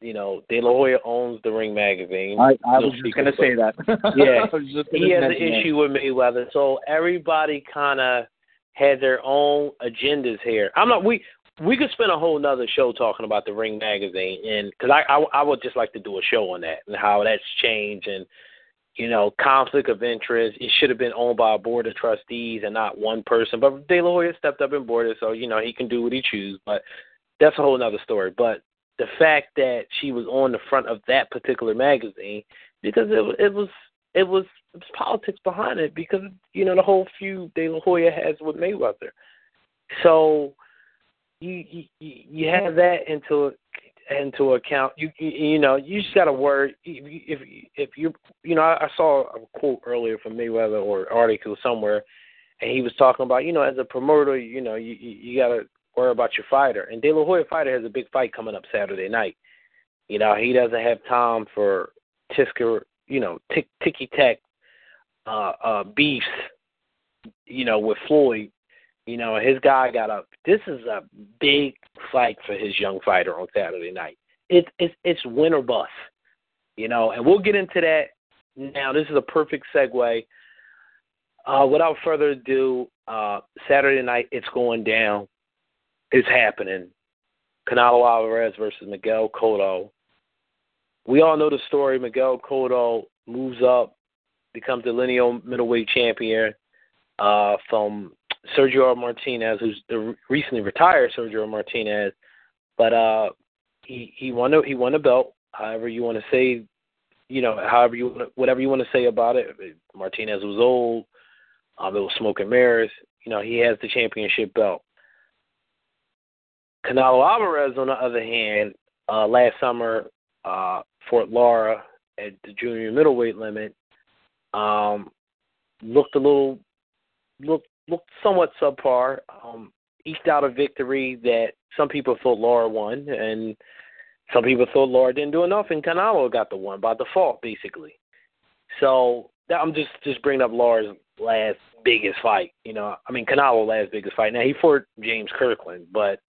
you know De La Hoya owns the Ring magazine I, I was just gonna say that. Yeah. I was just gonna he has an mention that. issue with Mayweather, so everybody kind of had their own agendas here. I'm not. We we could spend a whole nother show talking about the Ring magazine, and because I, I I would just like to do a show on that and how that's changed and you know conflict of interest. It should have been owned by a board of trustees and not one person. But De La Hoya stepped up and it, so you know he can do what he chooses. But that's a whole nother story. But the fact that she was on the front of that particular magazine because it it was it was it was politics behind it because you know the whole feud De La Hoya has with Mayweather. So you you you have that into into account. You you, know you just got to worry if if you you know I, I saw a quote earlier from Mayweather or article somewhere, and he was talking about you know as a promoter you know you you, you got to worry about your fighter. And De La Hoya fighter has a big fight coming up Saturday night. You know he doesn't have time for Tisker you know tick ticky tack uh uh beefs you know, with Floyd, you know, his guy got up. This is a big fight for his young fighter on Saturday night. It's it's it's win or bust, you know, and we'll get into that now. This is a perfect segue. Uh, without further ado, uh, Saturday night it's going down. It's happening. Canelo Alvarez versus Miguel Cotto. We all know the story. Miguel Cotto moves up, becomes the lineal middleweight champion uh, from Sergio Martinez, who's the recently retired Sergio Martinez, but uh, he he won a, he won the belt. However you want to say, you know, however you whatever you want to say about it. Martinez was old. Um, it was smoke and mirrors. You know, he has the championship belt. Canelo Alvarez, on the other hand, uh, last summer, uh, Fort Lara at the junior middleweight limit, um, looked a little looked looked somewhat subpar. Um, eked out a victory that some people thought Lara won, and some people thought Lara didn't do enough, and Canelo got the one by default, basically. So that, I'm just just bringing up Lara's last biggest fight. You know, I mean Canelo last biggest fight. Now he fought James Kirkland, but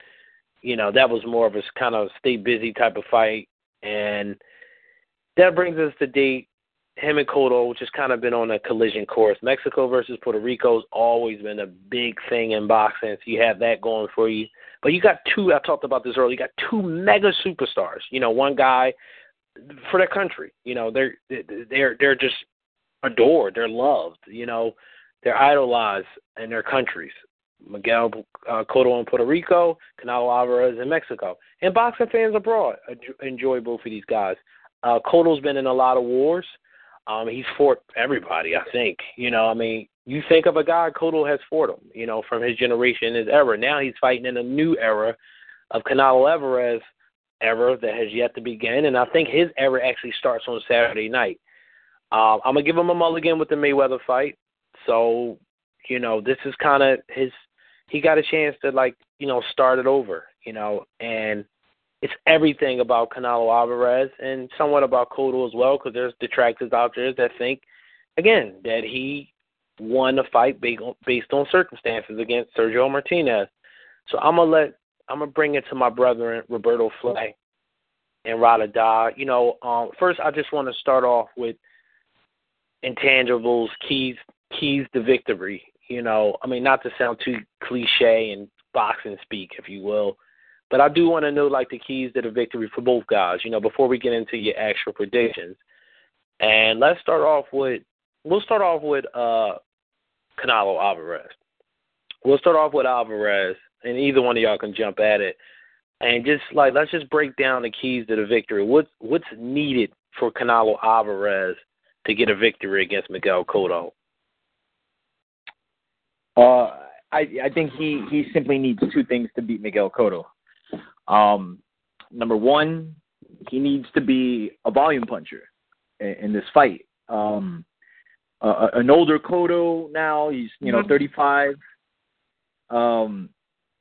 you know that was more of a kind of stay busy type of fight, and that brings us to date him and Cotto, which has kind of been on a collision course. Mexico versus Puerto Rico's always been a big thing in boxing. So you have that going for you. But you got two. I talked about this earlier. You got two mega superstars. You know, one guy for their country. You know, they're they're they're just adored. They're loved. You know, they're idolized in their countries. Miguel uh, Cotto in Puerto Rico, Canelo Alvarez in Mexico, and boxing fans abroad enjoy both of these guys. Uh, Cotto's been in a lot of wars. Um, he's fought everybody, I think. You know, I mean, you think of a guy, Cotto has fought him, you know, from his generation, his era. Now he's fighting in a new era of Canelo Alvarez era that has yet to begin, and I think his era actually starts on Saturday night. Uh, I'm gonna give him a mulligan with the Mayweather fight. So, you know, this is kind of his. He got a chance to like, you know, start it over, you know, and it's everything about Canelo Alvarez and somewhat about Cotto as well, because there's detractors out there that think, again, that he won the fight based on circumstances against Sergio Martinez. So I'm gonna let I'm gonna bring it to my brethren Roberto Flay and Rada Da. You know, um, first I just want to start off with intangibles, keys keys to victory. You know, I mean not to sound too cliche and boxing speak, if you will, but I do want to know like the keys to the victory for both guys, you know, before we get into your actual predictions. And let's start off with we'll start off with uh Alvarez. We'll start off with Alvarez and either one of y'all can jump at it. And just like let's just break down the keys to the victory. What's what's needed for Canelo Alvarez to get a victory against Miguel Cotto? Uh I I think he he simply needs two things to beat Miguel Cotto. Um, number one, he needs to be a volume puncher in, in this fight. Um, uh, an older Cotto now, he's you know mm-hmm. 35. Um,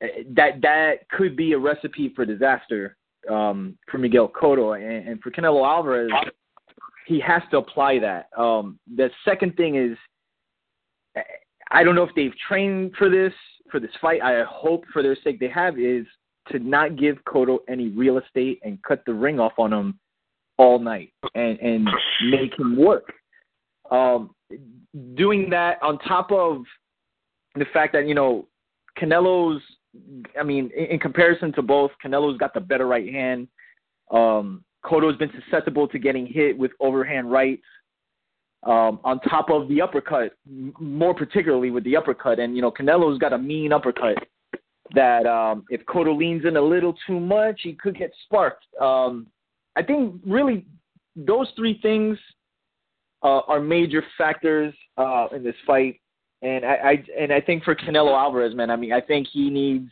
that that could be a recipe for disaster um, for Miguel Cotto and, and for Canelo Alvarez. He has to apply that. Um, the second thing is, I don't know if they've trained for this for this fight. I hope for their sake they have. Is to not give Cotto any real estate and cut the ring off on him all night and and make him work. Um, doing that on top of the fact that you know Canelo's, I mean, in, in comparison to both, Canelo's got the better right hand. Um, Cotto's been susceptible to getting hit with overhand rights. Um, on top of the uppercut, more particularly with the uppercut, and you know Canelo's got a mean uppercut that um, if Cotto leans in a little too much, he could get sparked. Um, I think really those three things uh, are major factors uh, in this fight, and I, I and I think for Canelo Alvarez, man, I mean, I think he needs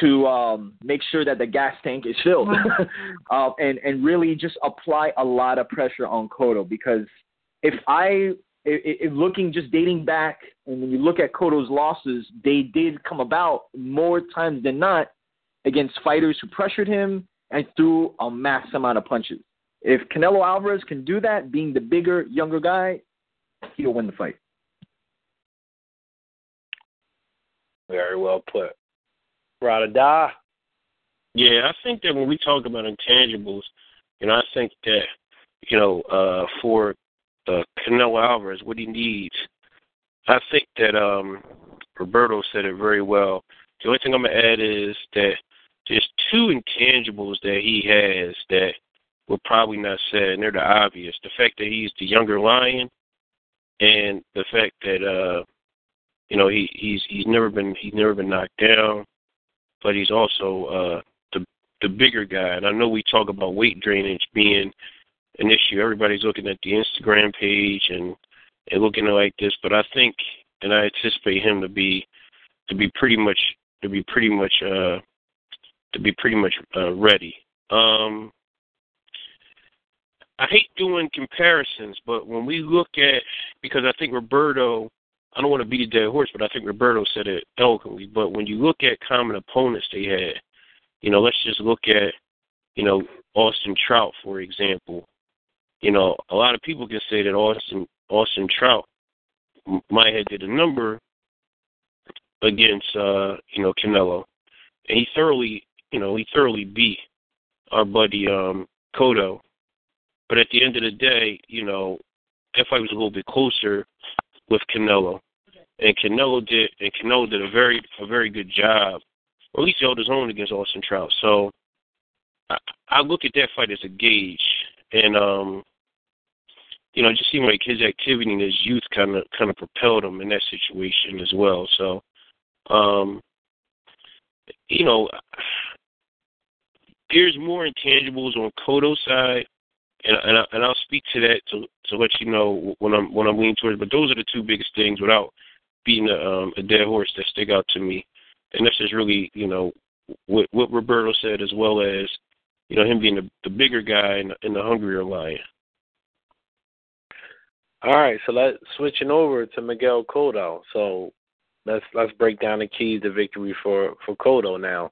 to um, make sure that the gas tank is filled, uh, and and really just apply a lot of pressure on Cotto because if I it, it, looking just dating back, and when you look at Cotto's losses, they did come about more times than not against fighters who pressured him and threw a mass amount of punches. If Canelo Alvarez can do that, being the bigger, younger guy, he'll win the fight. Very well put. Rada da. Yeah, I think that when we talk about intangibles, you know, I think that you know, uh, for uh, Canelo Alvarez, what he needs, I think that um, Roberto said it very well. The only thing I'm gonna add is that there's two intangibles that he has that were probably not said, and they're the obvious. The fact that he's the younger lion, and the fact that uh, you know he he's he's never been he's never been knocked down, but he's also uh, the the bigger guy. And I know we talk about weight drainage being an issue. Everybody's looking at the Instagram page and and looking like this, but I think and I anticipate him to be to be pretty much to be pretty much uh to be pretty much uh, ready. Um I hate doing comparisons, but when we look at because I think Roberto I don't want to beat a dead horse, but I think Roberto said it eloquently. But when you look at common opponents they had, you know, let's just look at, you know, Austin Trout, for example. You know, a lot of people can say that Austin Austin Trout might have did a number against uh, you know, Canelo. And he thoroughly you know, he thoroughly beat our buddy um Cotto. But at the end of the day, you know, that fight was a little bit closer with Canelo, and Canelo did and Canelo did a very a very good job, or at least he held his own against Austin Trout. So I, I look at that fight as a gauge, and um, you know, it just seemed like his activity in his youth kind of kind of propelled him in that situation as well. So, um, you know, there's more intangibles on Cotto's side and and, I, and I'll speak to that to to let you know when I'm when I'm leaning towards. But those are the two biggest things without being a, um, a dead horse that stick out to me, and this is really you know what what Roberto said as well as you know him being the, the bigger guy and, and the hungrier lion. All right, so let's switching over to Miguel Cotto. So let's let's break down the keys to victory for for Cotto now.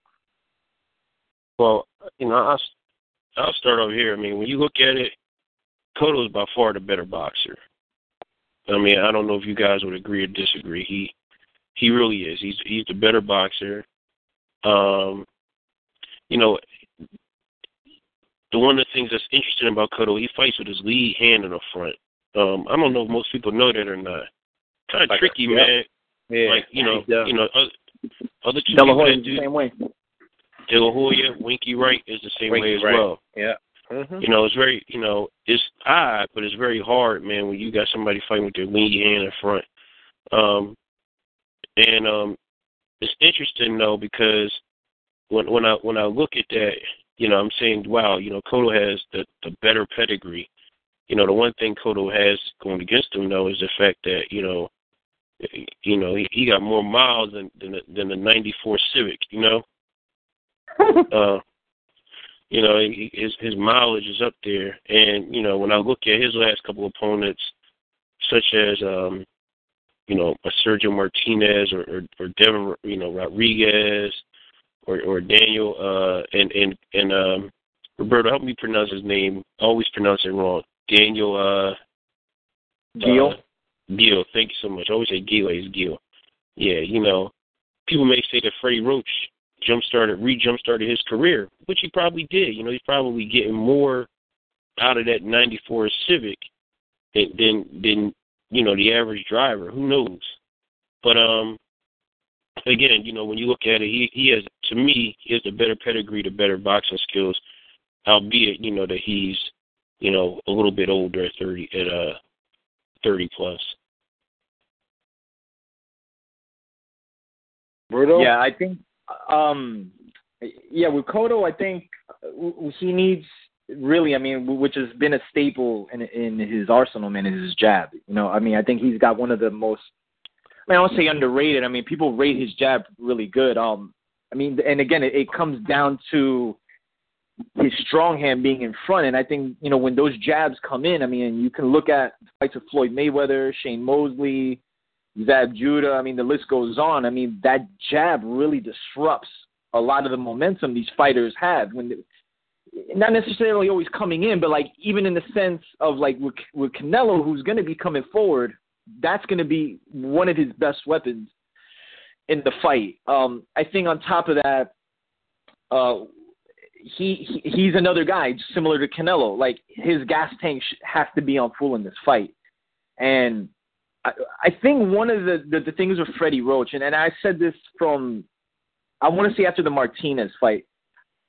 Well, you know, I'll I'll start over here. I mean, when you look at it, Cotto is by far the better boxer. I mean, I don't know if you guys would agree or disagree. He he really is. He's he's the better boxer. Um, you know, the one of the things that's interesting about Cotto, he fights with his lead hand in the front. Um, I don't know if most people know that or not. Kind of like tricky, a, man. Yeah. Like you know, yeah. you know, other, other two De La people the same way. De La Hoya, Winky Wright is the same Winky way as Wright. well. Yeah. Mm-hmm. You know, it's very, you know, it's odd, but it's very hard, man, when you got somebody fighting with their lead hand in front. Um, and um, it's interesting though because when when I when I look at that, you know, I'm saying, wow, you know, Cotto has the the better pedigree. You know, the one thing Cotto has going against him though is the fact that you know, you know, he, he got more miles than than the, than the '94 Civic. You know, uh, you know, he, his his mileage is up there, and you know, when I look at his last couple opponents, such as um, you know, a Sergio Martinez or or, or Delvin, you know, Rodriguez or or Daniel uh, and and and um, Roberto, help me pronounce his name. I always pronounce it wrong. Daniel uh, Gil. Uh, Gil, thank you so much. I always say Gil, it's Gil. Yeah, you know, people may say that Freddie Roach jump started re jump started his career, which he probably did. You know, he's probably getting more out of that ninety four Civic than than than, you know, the average driver. Who knows? But um again, you know, when you look at it, he he has to me, he has the better pedigree, the better boxing skills, albeit, you know, that he's, you know, a little bit older at thirty at uh thirty plus. Bruto? Yeah, I think um yeah, with Cotto, I think uh, he needs really, I mean, which has been a staple in in his arsenal, man, is his jab. You know, I mean, I think he's got one of the most. I mean, I don't say underrated. I mean, people rate his jab really good. Um, I mean, and again, it, it comes down to his strong hand being in front, and I think you know when those jabs come in. I mean, you can look at fights of Floyd Mayweather, Shane Mosley, Zab Judah. I mean, the list goes on. I mean, that jab really disrupts a lot of the momentum these fighters have when, they, not necessarily always coming in, but like even in the sense of like with, with Canelo, who's going to be coming forward, that's going to be one of his best weapons. in the fight. Um, I think on top of that, uh, he, he he's another guy similar to Canelo. Like his gas tank has to be on full in this fight, and I, I think one of the, the the things with Freddie Roach, and, and I said this from I want to say after the Martinez fight,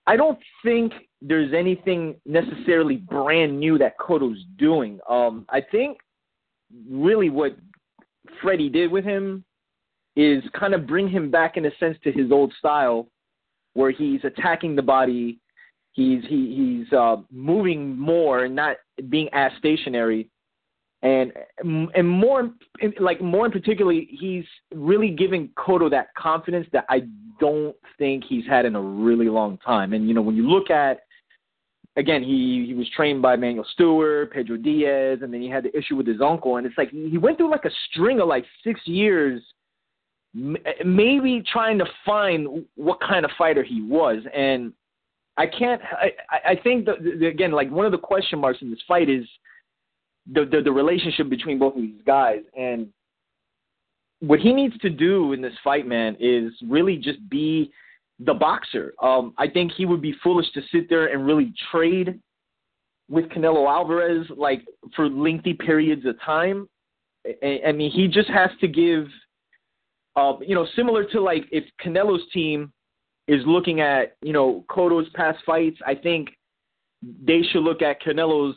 I don't think there's anything necessarily brand new that Cotto's doing. Um, I think really what Freddie did with him is kind of bring him back in a sense to his old style, where he's attacking the body, he's he, he's uh, moving more and not being as stationary, and and more like more in particularly, he's really giving Cotto that confidence that I don't think he's had in a really long time. And you know when you look at again, he he was trained by Manuel Steward, Pedro Diaz, and then he had the issue with his uncle, and it's like he went through like a string of like six years, maybe trying to find what kind of fighter he was, and I can't. I I think that again, like one of the question marks in this fight is the the, the relationship between both of these guys, and what he needs to do in this fight, man, is really just be the boxer. Um, I think he would be foolish to sit there and really trade with Canelo Alvarez like for lengthy periods of time. I, I mean, he just has to give, uh, you know, similar to like if Canelo's team is looking at you know Cotto's past fights, I think they should look at Canelo's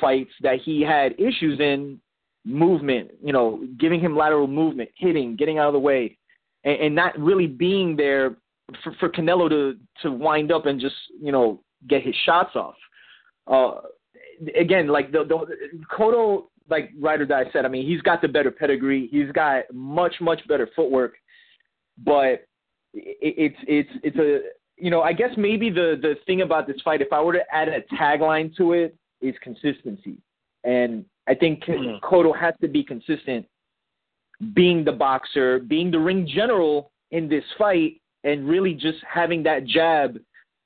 fights that he had issues in movement, you know, giving him lateral movement, hitting, getting out of the way, and, and not really being there for, for Canelo to to wind up and just you know get his shots off. Uh, again, like the the Cotto, like Ride or Die said, I mean, he's got the better pedigree. He's got much much better footwork, but it, it's it's it's a you know I guess maybe the the thing about this fight, if I were to add a tagline to it, is consistency, and I think mm-hmm. Cotto has to be consistent, being the boxer, being the ring general in this fight, and really just having that jab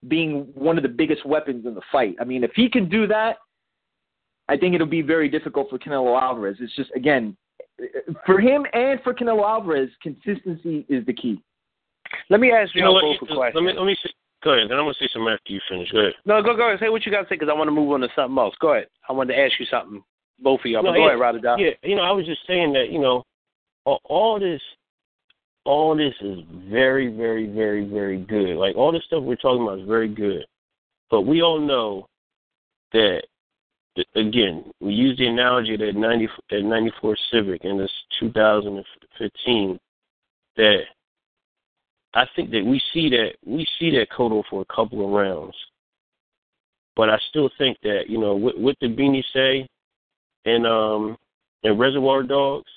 being one of the biggest weapons in the fight. I mean, if he can do that, I think it'll be very difficult for Canelo Alvarez. It's just again, for him and for Canelo Alvarez, consistency is the key. Let me ask you, you know, both a question. Let me let me say, go ahead. Then I'm gonna say something after you finish. Go ahead. No, go go ahead. Say what you got to say because I want to move on to something else. Go ahead. I wanted to ask you something, both of y'all. No, but go yeah, ahead, Rada. Yeah, you know, I was just saying that you know, all, all this all this is very, very, very, very good. Like all the stuff we're talking about is very good. But we all know that again, we use the analogy that ninety at ninety four Civic and this two thousand and fifteen that I think that we see that we see that Cotto for a couple of rounds. But I still think that, you know, what, what did Beanie say and um and Reservoir Dogs,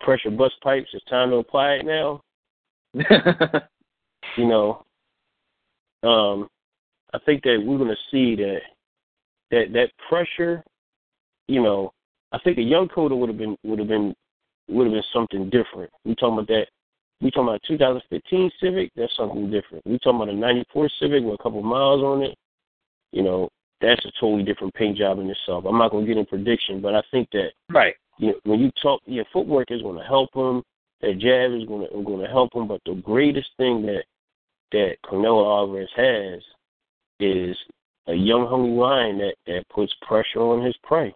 pressure bust pipes. It's time to apply it now. you know, um, I think that we're going to see that that that pressure. You know, I think a young Cotto would have been would have been would have been something different. We talking about that. We talking about 2015 Civic. That's something different. We talking about a '94 Civic with a couple miles on it. You know, that's a totally different paint job in itself. I'm not going to get in prediction, but I think that right you know, when you talk, your footwork is going to help him. That jab is going to going to help him. But the greatest thing that that Canelo Alvarez has is a young, hungry lion that that puts pressure on his prey.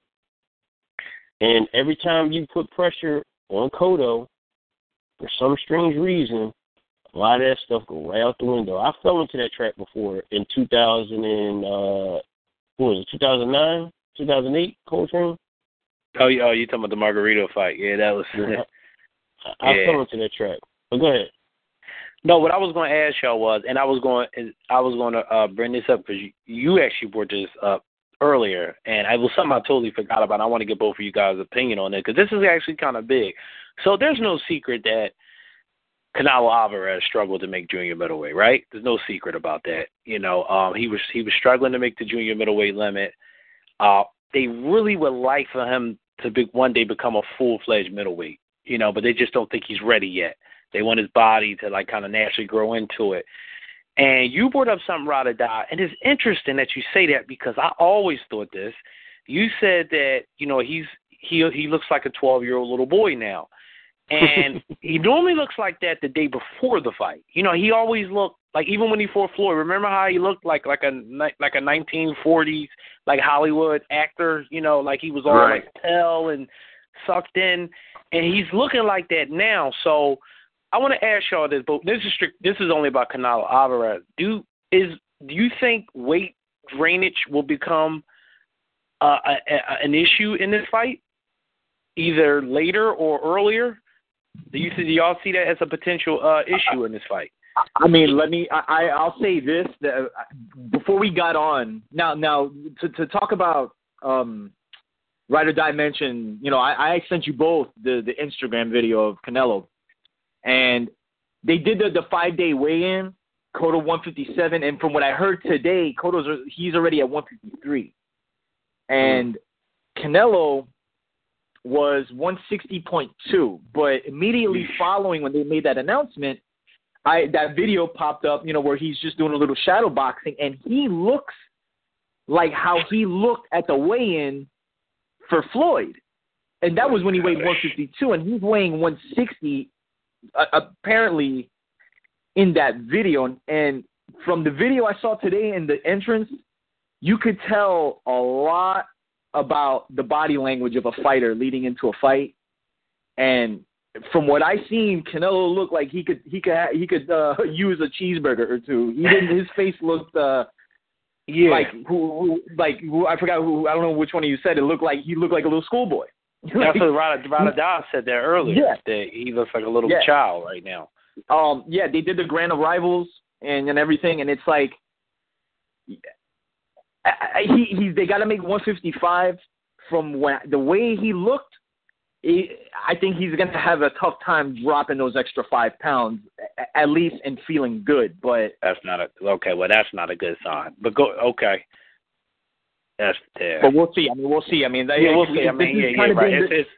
And every time you put pressure on Cotto, for some strange reason, a lot of that stuff go right out the window. I fell into that trap before in 2000 and uh, what was it, 2009, 2008, Coltrane. Oh, oh, you talking about the Margarito fight? Yeah, that was. Yeah. I yeah. fell into that trap. But go ahead. No, what I was going to ask y'all was, and I was going, I was going to uh, bring this up because you, you actually brought this up earlier, and it was something I totally forgot about. I want to get both of you guys' opinion on it because this is actually kind of big. So there's no secret that Canelo Alvarez struggled to make junior middleweight, right? There's no secret about that. You know, um, he was he was struggling to make the junior middleweight limit. Uh, they really would like for him to be, one day become a full fledged middleweight, you know, but they just don't think he's ready yet. They want his body to like kind of naturally grow into it. And you brought up something, Die, and it's interesting that you say that because I always thought this. You said that you know he's he he looks like a 12 year old little boy now, and he normally looks like that the day before the fight. You know, he always looked like even when he fought Floyd. Remember how he looked like like a like a 1940s like Hollywood actor. You know, like he was all Right. like pale and sucked in, and he's looking like that now. So I want to ask y'all this, but this is strict. This is only about Canelo Alvarez. Do is do you think weight drainage will become uh, a, a, an issue in this fight, either later or earlier? Do you see, do y'all see that as a potential uh, issue in this fight? I mean, let me. I, I'll say this that uh, before we got on. Now, now to to talk about um, Ride or Die mentioned. You know, I, I sent you both the the Instagram video of Canelo, and they did the the five day weigh in. Cotto 157, and from what I heard today, Cotto's he's already at 153, and Canelo was 160.2. But immediately following when they made that announcement, I that video popped up, you know, where he's just doing a little shadow boxing, and he looks like how he looked at the weigh-in for Floyd, and that was when he weighed 152, and he's weighing 160, uh, apparently, in that video. And from the video I saw today in the entrance, you could tell a lot about the body language of a fighter leading into a fight, and from what I seen, Canelo looked like he could he could he could uh, use a cheeseburger or two. He didn't. His face looked uh, Yeah, like who, who like who, I forgot who I don't know which one of you said it looked like he looked like a little schoolboy. That's what Rada Rada Da said there earlier. Yeah. That he looks like a little Yeah. child right now. um yeah they did the grand arrivals and and everything and it's like I, I, he he they got to make 155 from when the way he looked he, I think he's going to have a tough time dropping those extra five pounds, at least, and feeling good. But That's not a okay. Well, that's not a good sign. But go okay. That's yeah. but we'll see. I mean, we'll see. I mean, yeah, we'll see. I mean, yeah, yeah, right. It's, it's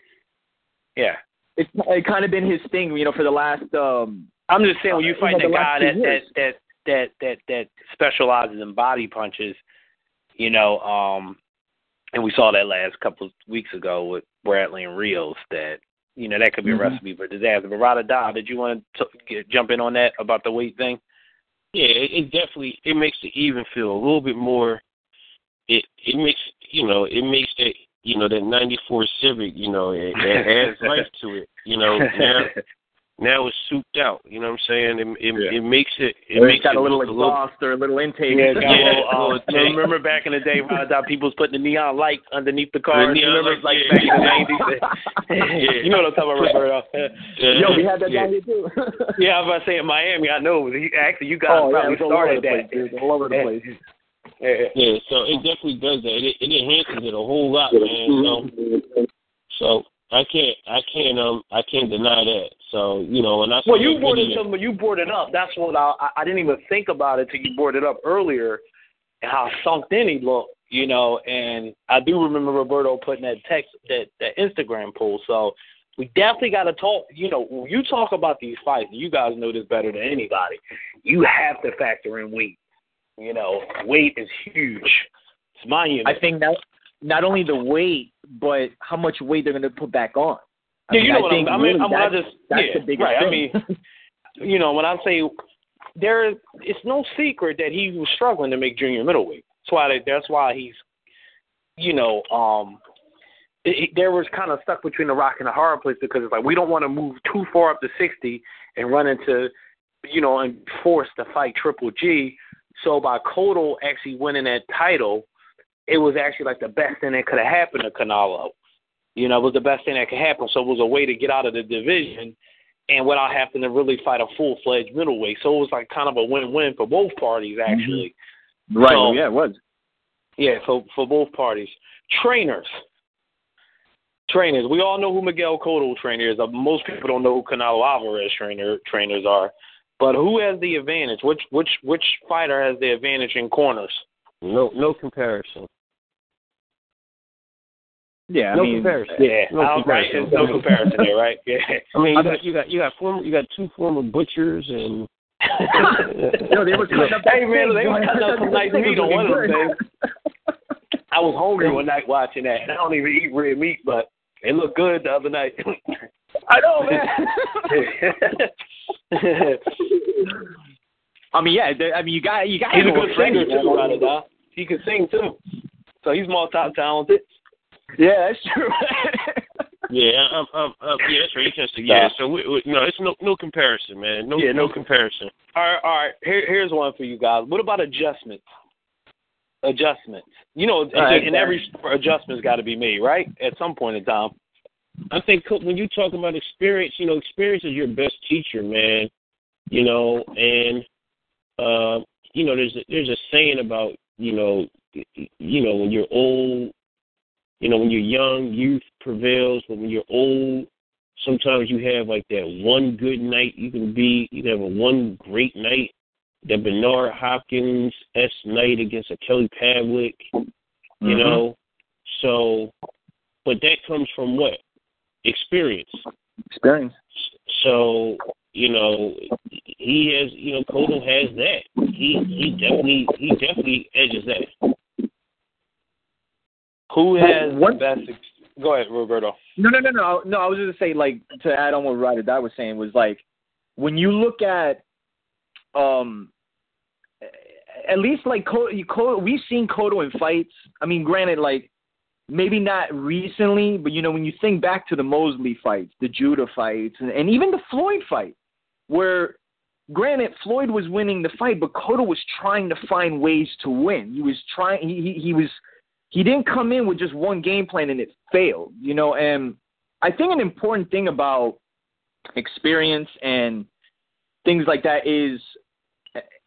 yeah. it's it kind of been his thing, you know, for the last um I'm just saying when you Uh, fight you know, a guy that that that that that that specializes in body punches, you know, um, and we saw that last couple of weeks ago with Bradley and Rios that you know that could be a recipe for disaster. But Rada Da, did you want to get, jump in on that about the weight thing? Yeah, it, it definitely it makes the even feel a little bit more. It it makes you know it makes that you know that '94 Civic you know it, it adds life to it. You know now now it's souped out. You know what I'm saying? It it, Yeah. it makes it it it's makes got it a little look exhaust or a little intake. Yeah, got Yeah, little, a little uh, tank. remember back in the day, Rada Da, people was putting the neon light underneath the car. The neon remember, light, like yeah. back in the '90s. Yeah. you know what I'm talking about, Roberto? Yeah, Yo, we had that yeah. down here too. Yeah, I was about to say in Miami. I know. He- Actually, you guys oh, yeah, probably it was all over started the place, that. dude. All over the Yeah. place. Yeah. Yeah, so it definitely does that. It, it enhances it a whole lot, man. So, so I can't, I can't, um, I can't deny that. So you know, when I Well, you brought it you brought it up. That's what I I- didn't even think about it till you brought it up earlier, and how sunk in he looked. You know, and I do remember Roberto putting that text that that Instagram poll. So we definitely got to talk. You know, when you talk about these fights, you guys know this better than anybody. You have to factor in weight. You know, weight is huge. It's monument. I think not not only the weight, but how much weight they're going to put back on. I Yeah, mean, you know I what I'm, I mean. really I'm, I that's, just that's yeah, the biggest right. I thing. mean, you know, when I say there, is, it's no secret that he was struggling to make junior middleweight. That's why. They, that's why he's, you know, um, it, it- there was kind of stuck between the rock and the hard place because it's like we don't want to move too far up to sixty and run into, you know, and force to fight Triple G. So by Cotto actually winning that title, it was actually like the best thing that could have happened to Canelo. You know, it was the best thing that could happen. So it was a way to get out of the division and without having to really fight a full fledged middleweight. So it was like kind of a win win for both parties mm-hmm. actually. right? So- yeah, it was. Yeah, for for both parties. Trainers. Trainers. We all know who Miguel Cotto trainer is. Most people don't know who Canelo Alvarez trainer trainers are. But who has the advantage? Which which which fighter has the advantage in corners? no, no comparison. Yeah, I no mean, comparison. Yeah, No I don't- right. comparison. There's no comparison there, right? Yeah. I mean, you got, you got, you got former, you got two former butchers, and No, they were cutting up hey man, they were cutting up some nice meat on was one of them good. things. I was hungry one night watching that, and I don't even eat red meat, but it looked good the other night. I know, man. I mean, yeah. I mean, you got you got. He's a good singer too, Rada. He can sing too, so he's multi talented. Yeah, that's true. yeah, I'm, I'm, I'm, yeah, that's right. You can say, yeah. So we, we, no, it's no no comparison, man. No, yeah, no, no comparison. All right, all right. Here, here's one for you guys. What about adjustments? Adjustments. You know, right, in, every sport, adjustments got to be made, right? At some point in time. I think when you talk about experience, you know, experience is your best teacher, man. You know, and uh, you know, there's a, there's a saying about you know, you know, when you're old, you know, when you're young, youth prevails. But when you're old, sometimes you have like that one good night you can be. You can have a one great night. That Bernard Hopkins S night against a Kelly Pavlik, you mm-hmm. know. So, but that comes from what experience. Experience. So you know, he has, you know, Cotto has that. He he definitely he definitely edges that. Who has what? the best? Ex- Go ahead, Roberto. No, no, no, no, no. I was just say like to add on what Ryder Dot was saying was like when you look at um at least like Cotto, we've seen Cotto in fights. I mean, granted, like maybe not recently, but you know when you think back to the Mosley fights, the Judah fights, and, and even the Floyd fight, where granted Floyd was winning the fight, but Cotto was trying to find ways to win. He was trying. He he, he was he didn't come in with just one game plan and it failed, you know. And I think an important thing about experience and things like that is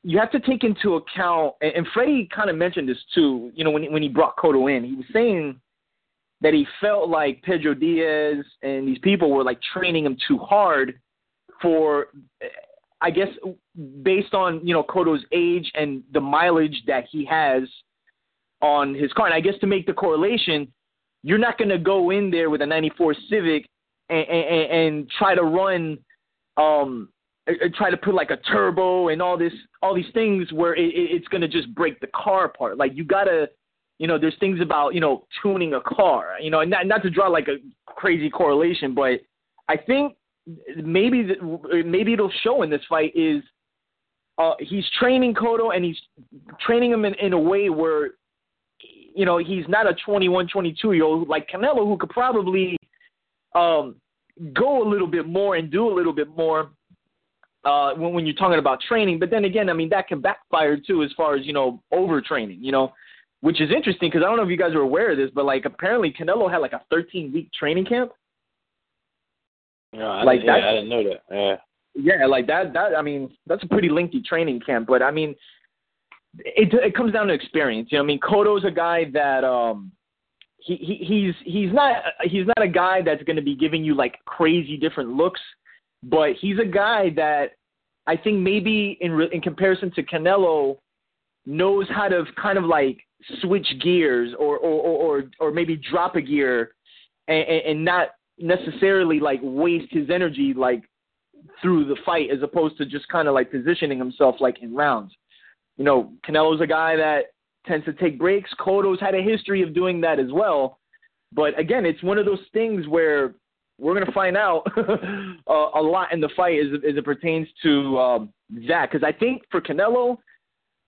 you have to take into account. And Freddie kind of mentioned this too. You know, when when he brought Cotto in, he was saying that he felt like Pedro Diaz and these people were like training him too hard for I guess based on you know Cotto's age and the mileage that he has on his car. And I guess to make the correlation, you're not going to go in there with a 94 Civic and, and, and try to run, um, try to put like a turbo and all this, all these things where it, it's going to just break the car apart. Like you got to, you know, there's things about, you know, tuning a car, you know, and not, not to draw like a crazy correlation, but I think maybe, the, maybe it'll show in this fight is uh, he's training Cotto and he's training him in, in a way where you know, he's not a 21, 22 year old like Canelo who could probably um, go a little bit more and do a little bit more uh, when, when you're talking about training. But then again, I mean, that can backfire too as far as, you know, overtraining, you know, which is interesting because I don't know if you guys are aware of this, but like apparently Canelo had like a 13 week training camp. Yeah, I like that. Yeah, I didn't know that. Yeah. Yeah, like that. That I mean, that's a pretty lengthy training camp. But I mean, it it comes down to experience. You know, I mean, Cotto's a guy that um he, he he's he's not he's not a guy that's going to be giving you like crazy different looks, but he's a guy that I think maybe in in comparison to Canelo knows how to kind of like switch gears or or or or, maybe drop a gear and, and not necessarily like waste his energy like through the fight as opposed to just kind of like positioning himself like in rounds. You know, Canelo's a guy that tends to take breaks. Cotto's had a history of doing that as well. But again, it's one of those things where we're going to find out uh, a lot in the fight as, as it pertains to um, that. Because I think for Canelo,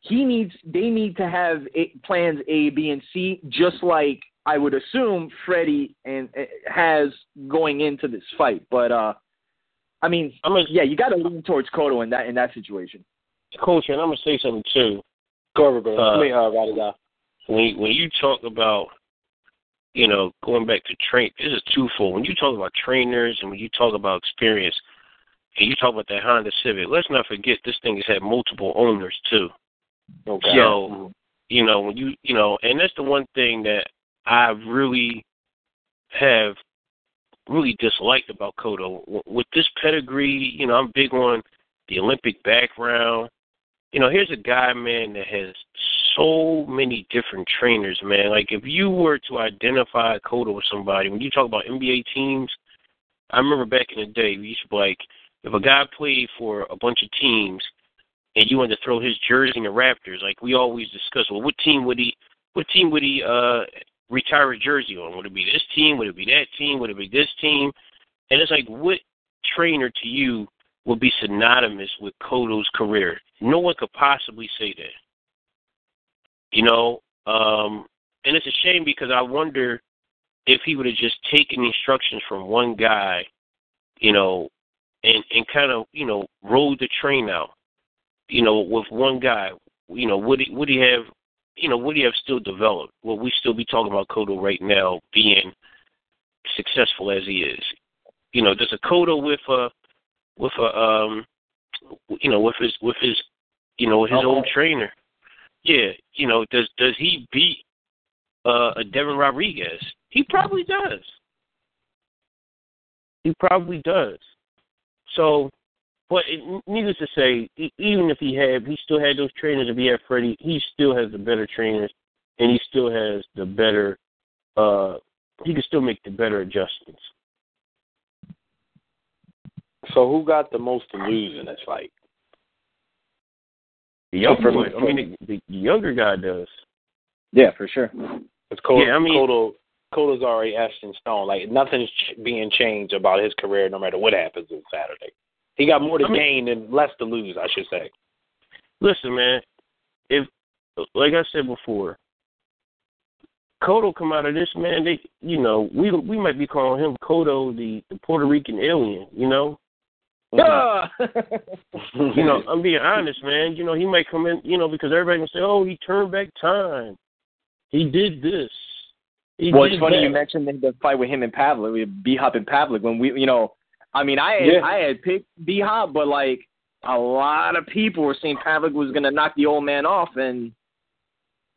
he needs they need to have a, plans A, B, and C, just like I would assume Freddie and uh, has going into this fight. But uh, I mean, I'm yeah, you got to lean towards Cotto in that in that situation. Coach, and I'm gonna say something too. Go over, bro. Uh, Let me uh, write it down. When when you talk about, you know, going back to train, this is twofold. When you talk about trainers and when you talk about experience, and you talk about that Honda Civic, let's not forget this thing has had multiple owners too. Okay. So, you know, when you you know, and that's the one thing that I really have really disliked about Cotto. With this pedigree, you know, I'm big on the Olympic background, you know, here's a guy, man, that has so many different trainers, man. Like if you were to identify Cotto with somebody, when you talk about NBA teams, I remember back in the day, we used to be like, if a guy played for a bunch of teams and you wanted to throw his jersey in the Raptors, like we always discuss, well, what team would he, what team would he uh retire a jersey on? Would it be this team? Would it be that team? Would it be this team? And it's like, what trainer to you would be synonymous with Cotto's career? No one could possibly say that. You know, um, and it's a shame because I wonder if he would have just taken instructions from one guy, you know, and and kind of you know rode the train out, you know, with one guy, you know, would he would he have, you know, would he have still developed? Will we still be talking about Cotto right now being successful as he is? You know, does a Cotto with a with a um, you know, with his with his, you know, with his old trainer, yeah, you know, does does he beat uh, a Delvin Rodriguez? He probably does. He probably does. So, but it, needless to say, even if he had, he still had those trainers. If he had Freddie, he still has the better trainers, and he still has the better. uh He can still make the better adjustments. So, who got the most to lose in this fight? The younger boy. I mean, the, the younger guy does. Yeah, for sure. It's Cotto, yeah, I mean, Cotto, Cotto's already etched in stone. Like nothing's being changed about his career, no matter what happens on Saturday. He got more to I mean, gain and less to lose, I should say. Listen, man. If, like I said before, Cotto come out of this, man. They, you know, we we might be calling him Cotto, the, the Puerto Rican alien. You know. Mm-hmm. you know, I'm being honest, man. You know, he might come in, you know, because everybody can say, "Oh, he turned back time. He did this." He well, it's funny that. you mentioned the fight with him and Pavlik, with B Hop and Pavlik. When we, you know, I mean, I had, yeah. I had picked B Hop, but like a lot of people were saying Pavlik was going to knock the old man off, and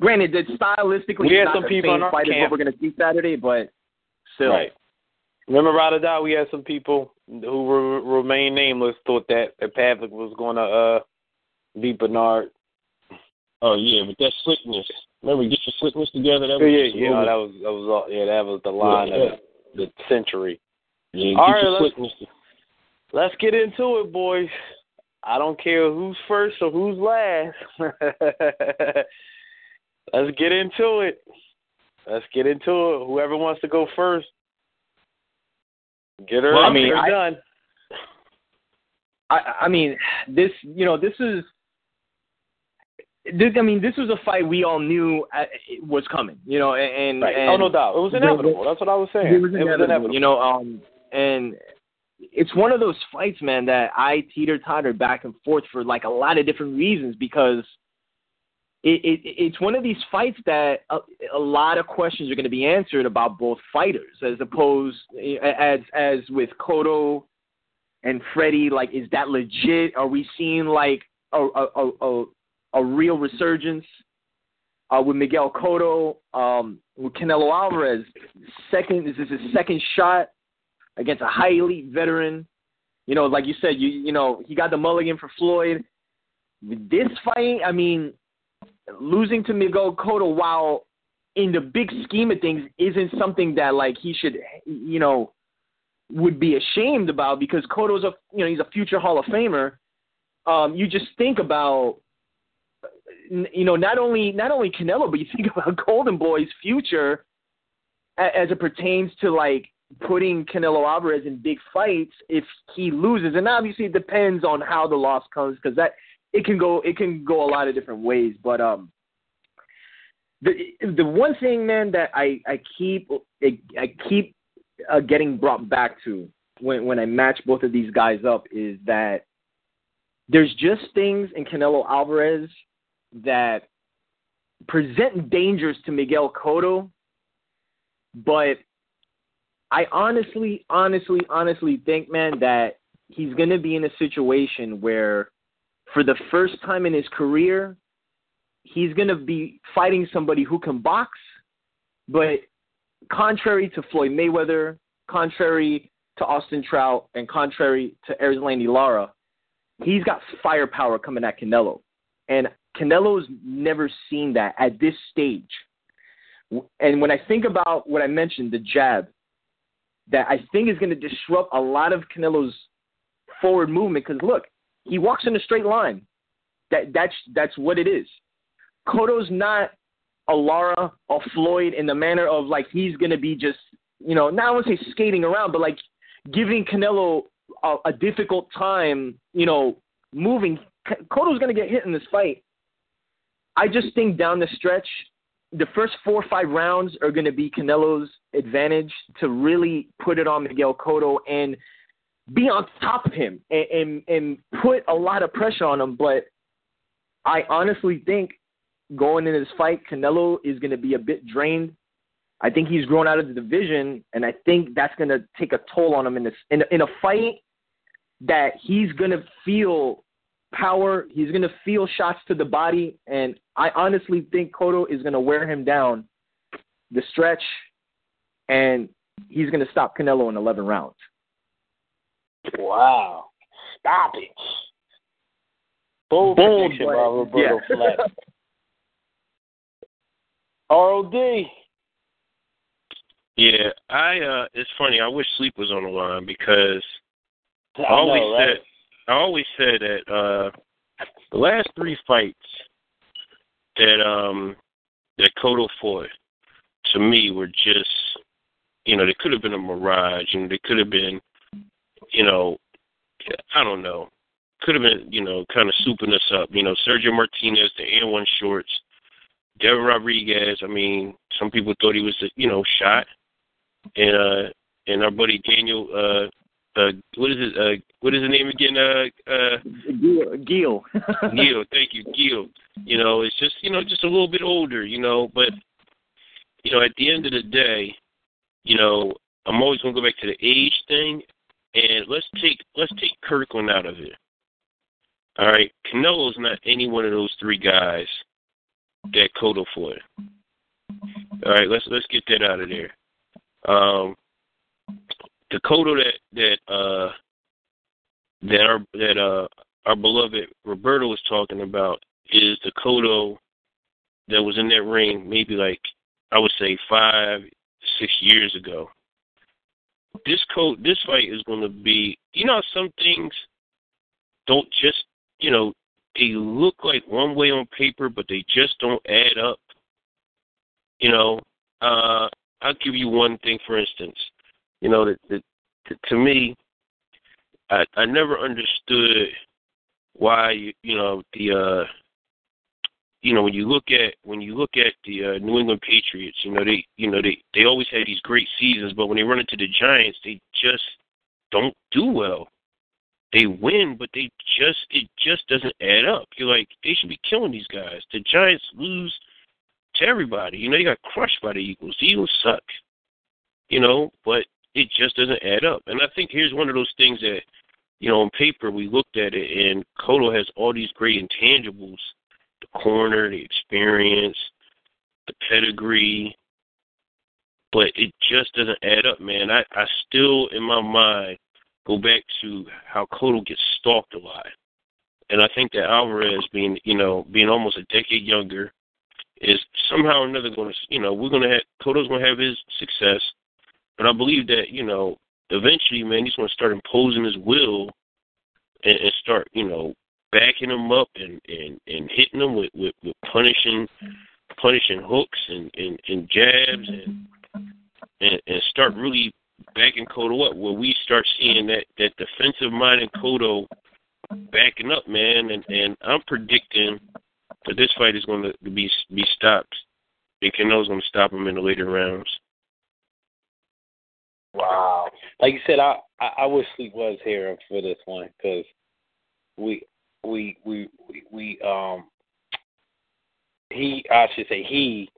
granted, that stylistically, we had some people same fight camp. as what we're going to see Saturday, but still. Right. Remember Rada we had some people who were, remain nameless thought that, Pavlik was going to uh, beat Bernard. Oh yeah, but that slickness. Remember, get your slickness together. That was yeah, yeah, that was that was all, yeah, that was the line yeah, of the century. Yeah, All right, let's, let's get into it, boys. I don't care who's first or who's last. let's get into it. Let's get into it. Whoever wants to go first, get her. Well, I mean, I, done. I, I mean, this you know this is this, I mean, this was a fight we all knew uh, was coming, you know, and, right. and oh no doubt, it was inevitable. That's what I was saying. It was inevitable, it was inevitable. you know, um, and it's one of those fights, man, that I teeter totter back and forth for like a lot of different reasons because it, it it's one of these fights that a, a lot of questions are going to be answered about both fighters, as opposed as as with Cotto and Freddie. Like, is that legit? Are we seeing like a a, a, a real resurgence uh, with Miguel Cotto, um, with Canelo Alvarez. Second, is this his second shot against a high elite veteran. You know, like you said, you you know he got the mulligan for Floyd. This fight, I mean, losing to Miguel Cotto, while in the big scheme of things, isn't something that like he should, you know, would be ashamed about because Cotto's a you know he's a future Hall of Famer. Um, you just think about you know, not only not only Canelo, but you think about Golden Boy's future as it pertains to like putting Canelo Alvarez in big fights if he loses, and obviously it depends on how the loss comes because that it can go it can go a lot of different ways. But um, the the one thing, man, that I I keep I keep uh, getting brought back to when when I match both of these guys up is that there's just things in Canelo Alvarez that present dangers to Miguel Cotto, but I honestly, honestly, honestly think, man, that he's going to be in a situation where, for the first time in his career, he's going to be fighting somebody who can box, but contrary to Floyd Mayweather, contrary to Austin Trout, and contrary to Erislandy Lara, he's got firepower coming at Canelo. And Canelo's never seen that at this stage. And when I think about what I mentioned, the jab, that I think is going to disrupt a lot of Canelo's forward movement. Because look, he walks in a straight line. That that's that's what it is. Cotto's not a Lara or Floyd in the manner of like he's to be just you know not I want to say skating around, but like giving Canelo a, a difficult time, you know, moving. Cotto's to get hit in this fight. I just think down the stretch, the first four or five rounds are going to be Canelo's advantage to really put it on Miguel Cotto and be on top of him and, and, and put a lot of pressure on him. But I honestly think going into this fight, Canelo is going to be a bit drained. I think he's grown out of the division, and I think that's going to take a toll on him in this in, in a fight that he's going to feel power. He's going to feel shots to the body, and I honestly think Cotto is going to wear him down the stretch, and he's going to stop Canelo in 11 rounds. Wow! Stop it. Bold, Bold prediction but, by Roberto yeah. Flex. ROD. Yeah, I uh it's funny, I wish sleep was on the line because I I always know, right? said I always said that uh the last three fights that um that Cotto fought to me were just you know, they could have been a mirage and they could have been you know I don't know. Could have been, you know, kind of souping us up. You know, Sergio Martinez, the Air One shorts, Delvin Rodriguez. I mean, some people thought he was, you know, shot, and uh, and our buddy Daniel. Uh, uh, what is it? Uh, what is his name again? Uh, uh, Geale. Geale. Geale. Thank you, Geale. You know, it's just, you know, just a little bit older. You know, but you know, at the end of the day, you know, I'm always gonna go back to the age thing, and let's take let's take Kirkland out of it. All right, Canelo's not any one of those three guys that Cotto fought. All right, let's let's get that out of there. Um, the Cotto that that uh that our that uh our beloved Roberto was talking about is the Cotto that was in that ring maybe like I would say five six years ago. This coat this fight is going to be you know some things don't just you know, they look like one way on paper, but they just don't add up. You know, uh, I'll give you one thing, for instance. You know, that, that, that to me, I I never understood why you, you know the uh, you know when you look at when you look at the uh, New England Patriots, you know they you know they they always had these great seasons, but when they run into the Giants, they just don't do well they win, but they just it just doesn't add up. You're like they should be killing these guys. The Giants lose to everybody. You know they got crushed by the Eagles. The Eagles suck. You know, but it just doesn't add up. And I think here's one of those things that you know on paper we looked at it and Cotto has all these great intangibles: the corner, the experience, the pedigree. But it just doesn't add up, man. I, I still, in my mind, go back to how Cotto gets stalked a lot. And I think that Alvarez being, you know, being almost a decade younger is somehow or another going to, you know, we're going to have, Cotto's going to have his success. But I believe that, you know, eventually, man, he's going to start imposing his will and, and start, you know, backing him up and, and, and hitting him with, with, with punishing, punishing hooks and, and, and jabs and, and, and start really backing Cotto up, where we start seeing that that defensive mind in Cotto backing up, man, and and I'm predicting that this fight is going to be be stopped. And Canelo's going to stop him in the later rounds. Wow. Like you said, I I, I wish Sleep was here for this one because we we we we we um he I should say he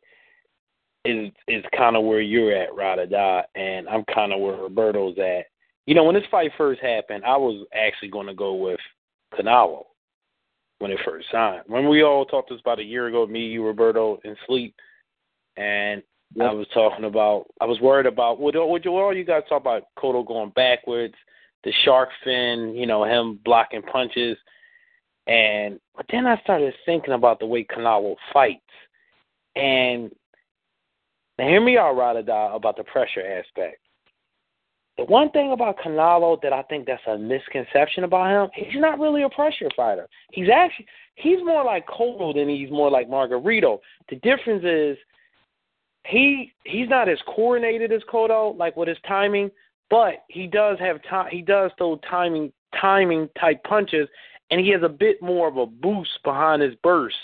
is is kind of where you're at, Rada Dot, and I'm kind of where Roberto's at. You know, when this fight first happened, I was actually going to go with Canelo when it first signed. When we all talked this about a year ago, me, you, Roberto, and Sleep, and yep. I was talking about, I was worried about what what all you guys talk about Cotto going backwards, the shark fin, you know, him blocking punches, and but then I started thinking about the way Canelo fights, and now, hear me out, Radada, about the pressure aspect. The one thing about Canelo that I think that's a misconception about him, he's not really a pressure fighter. He's actually he's more like Cotto than he's more like Margarito. The difference is he he's not as coordinated as Cotto, like with his timing, but he does have time. He does throw timing timing type punches, and he has a bit more of a boost behind his burst.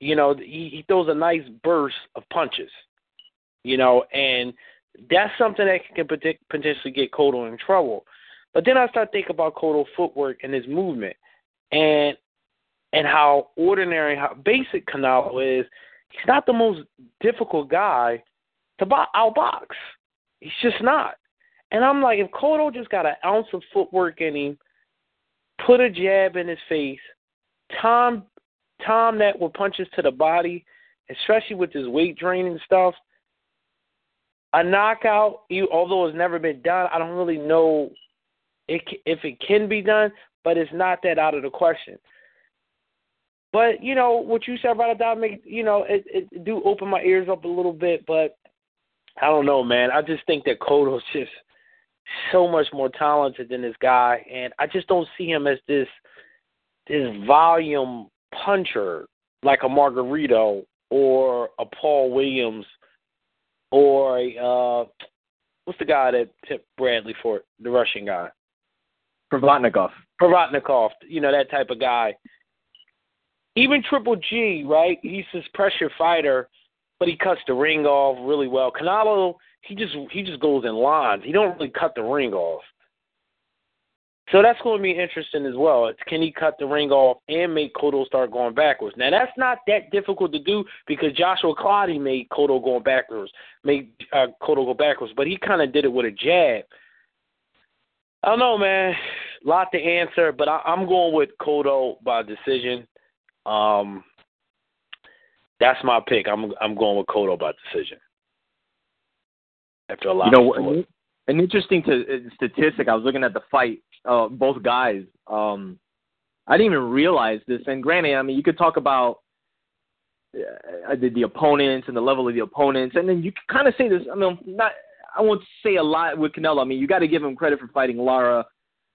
You know, he, he throws a nice burst of punches. You know, and that's something that can potentially get Cotto in trouble. But then I start thinking about Cotto's footwork and his movement, and and how ordinary, how basic Canelo is. He's not the most difficult guy to outbox. He's just not. And I'm like, if Cotto just got an ounce of footwork in him, put a jab in his face, time time that with punches to the body, especially with his weight draining stuff, a knockout, you, although it's never been done, I don't really know it, if it can be done, but it's not that out of the question. But you know what you said about make you know it, it do open my ears up a little bit, but I don't know, man. I just think that Cotto's just so much more talented than this guy, and I just don't see him as this this volume puncher like a Margarito or a Paul Williams or a uh, what's the guy that tipped Bradley for it, the Russian guy? Provodnikov. Provodnikov, you know that type of guy. Even Triple G, right? He's this pressure fighter, but he cuts the ring off really well. Canelo, he just he just goes in lines. He don't really cut the ring off. So that's going to be interesting as well. It's can he cut the ring off and make Cotto start going backwards? Now that's not that difficult to do because Joshua Clottey made Cotto going backwards, made uh, Cotto go backwards, but he kind of did it with a jab. I don't know, man. A lot to answer, but I, I'm going with Cotto by decision. Um, that's my pick. I'm I'm going with Cotto by decision. After a lot, you know, an, an interesting to, uh, statistic. I was looking at the fight. Uh, both guys. Um, I didn't even realize this. And granted, I mean, you could talk about uh, the, the opponents and the level of the opponents, and then you can kind of say this. I mean, not I won't say a lot with Canelo. I mean, you got to give him credit for fighting Lara,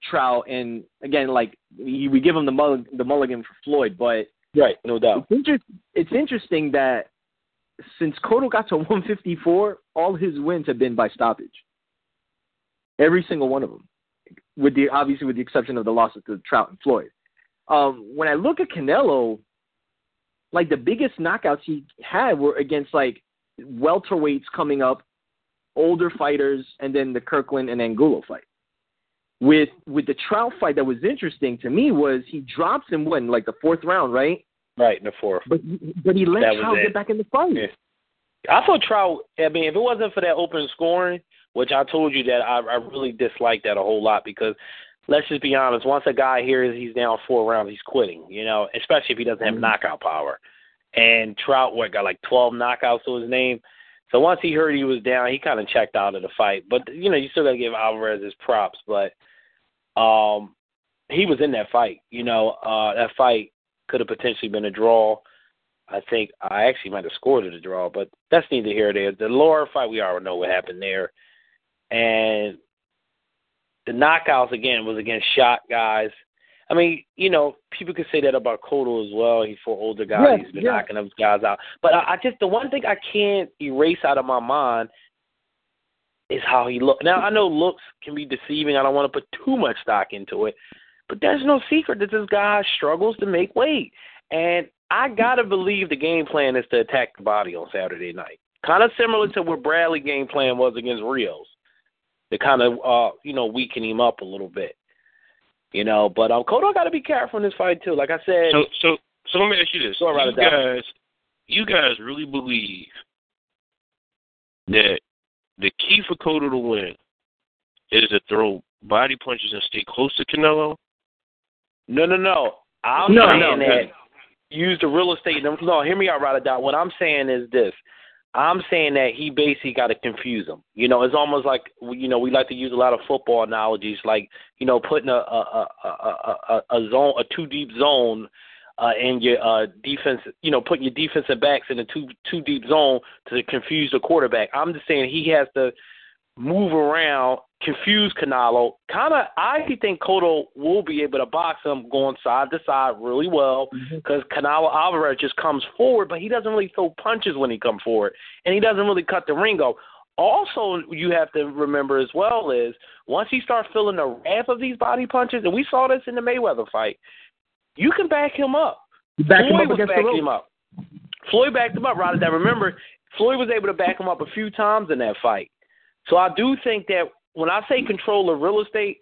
Trout, and again, like we, we give him the mulligan, the mulligan for Floyd, but right, no doubt. It's, inter- it's interesting that since Cotto got to 154, all his wins have been by stoppage. Every single one of them, with the obviously with the exception of the losses to Trout and Floyd. Um, when I look at Canelo, like the biggest knockouts he had were against like welterweights coming up older fighters, and then the Kirkland and Angulo fight. With with the Trout fight, that was interesting to me was he drops him when like the fourth round, right? Right in the fourth. But but he let Trout get back in the fight. Yeah. I thought Trout. I mean, if it wasn't for that open scoring, which I told you that I, I really dislike that a whole lot because let's just be honest. Once a guy hears he's down four rounds, he's quitting. You know, especially if he doesn't have mm-hmm. knockout power. And Trout, what got like twelve knockouts to his name. So once he heard he was down, he kind of checked out of the fight. But you know, you still got to give Alvarez his props. But um, he was in that fight. You know, uh, that fight could have potentially been a draw. I think I actually might have scored it a draw, but that's neither here nor there. The Lara fight, we already know what happened there, and the knockouts again was against shot guys. I mean, you know, people could say that about Cotto as well. He's for older guys. Yeah, He's been yeah. knocking those guys out. But I, I just the one thing I can't erase out of my mind is how he looked. Now I know looks can be deceiving. I don't want to put too much stock into it, but there's no secret that this guy struggles to make weight. And I gotta believe the game plan is to attack the body on Saturday night. Kind of similar to what Bradley game plan was against Rios. To kind of uh, you know, weaken him up a little bit. You know, but um, Cotto got to be careful in this fight too. Like I said. So so so let me ask you this: so you guys, you guys really believe that the key for Cotto to win is to throw body punches and stay close to Canelo? No, no, no. I'm no, saying no, that use the real estate. No, hear me out, right down. What I'm saying is this: I'm saying that he basically got to confuse them. You know, it's almost like you know we like to use a lot of football analogies, like you know putting a a a a, a, a zone, a two deep zone, uh, in your uh, defense. You know, putting your defensive backs in a two two deep zone to confuse the quarterback. I'm just saying he has to move around, confuse Canelo. Kind of, I think Cotto will be able to box him going side to side really well because mm-hmm. Canelo Alvarez just comes forward, but he doesn't really throw punches when he comes forward, and he doesn't really cut the ring off. also you have to remember as well is once he starts feeling the wrath of these body punches, and we saw this in the Mayweather fight, you can back him up. back Floyd him up was against backing him up. Floyd backed him up, right? That remember, Floyd was able to back him up a few times in that fight. So I do think that when I say control of real estate,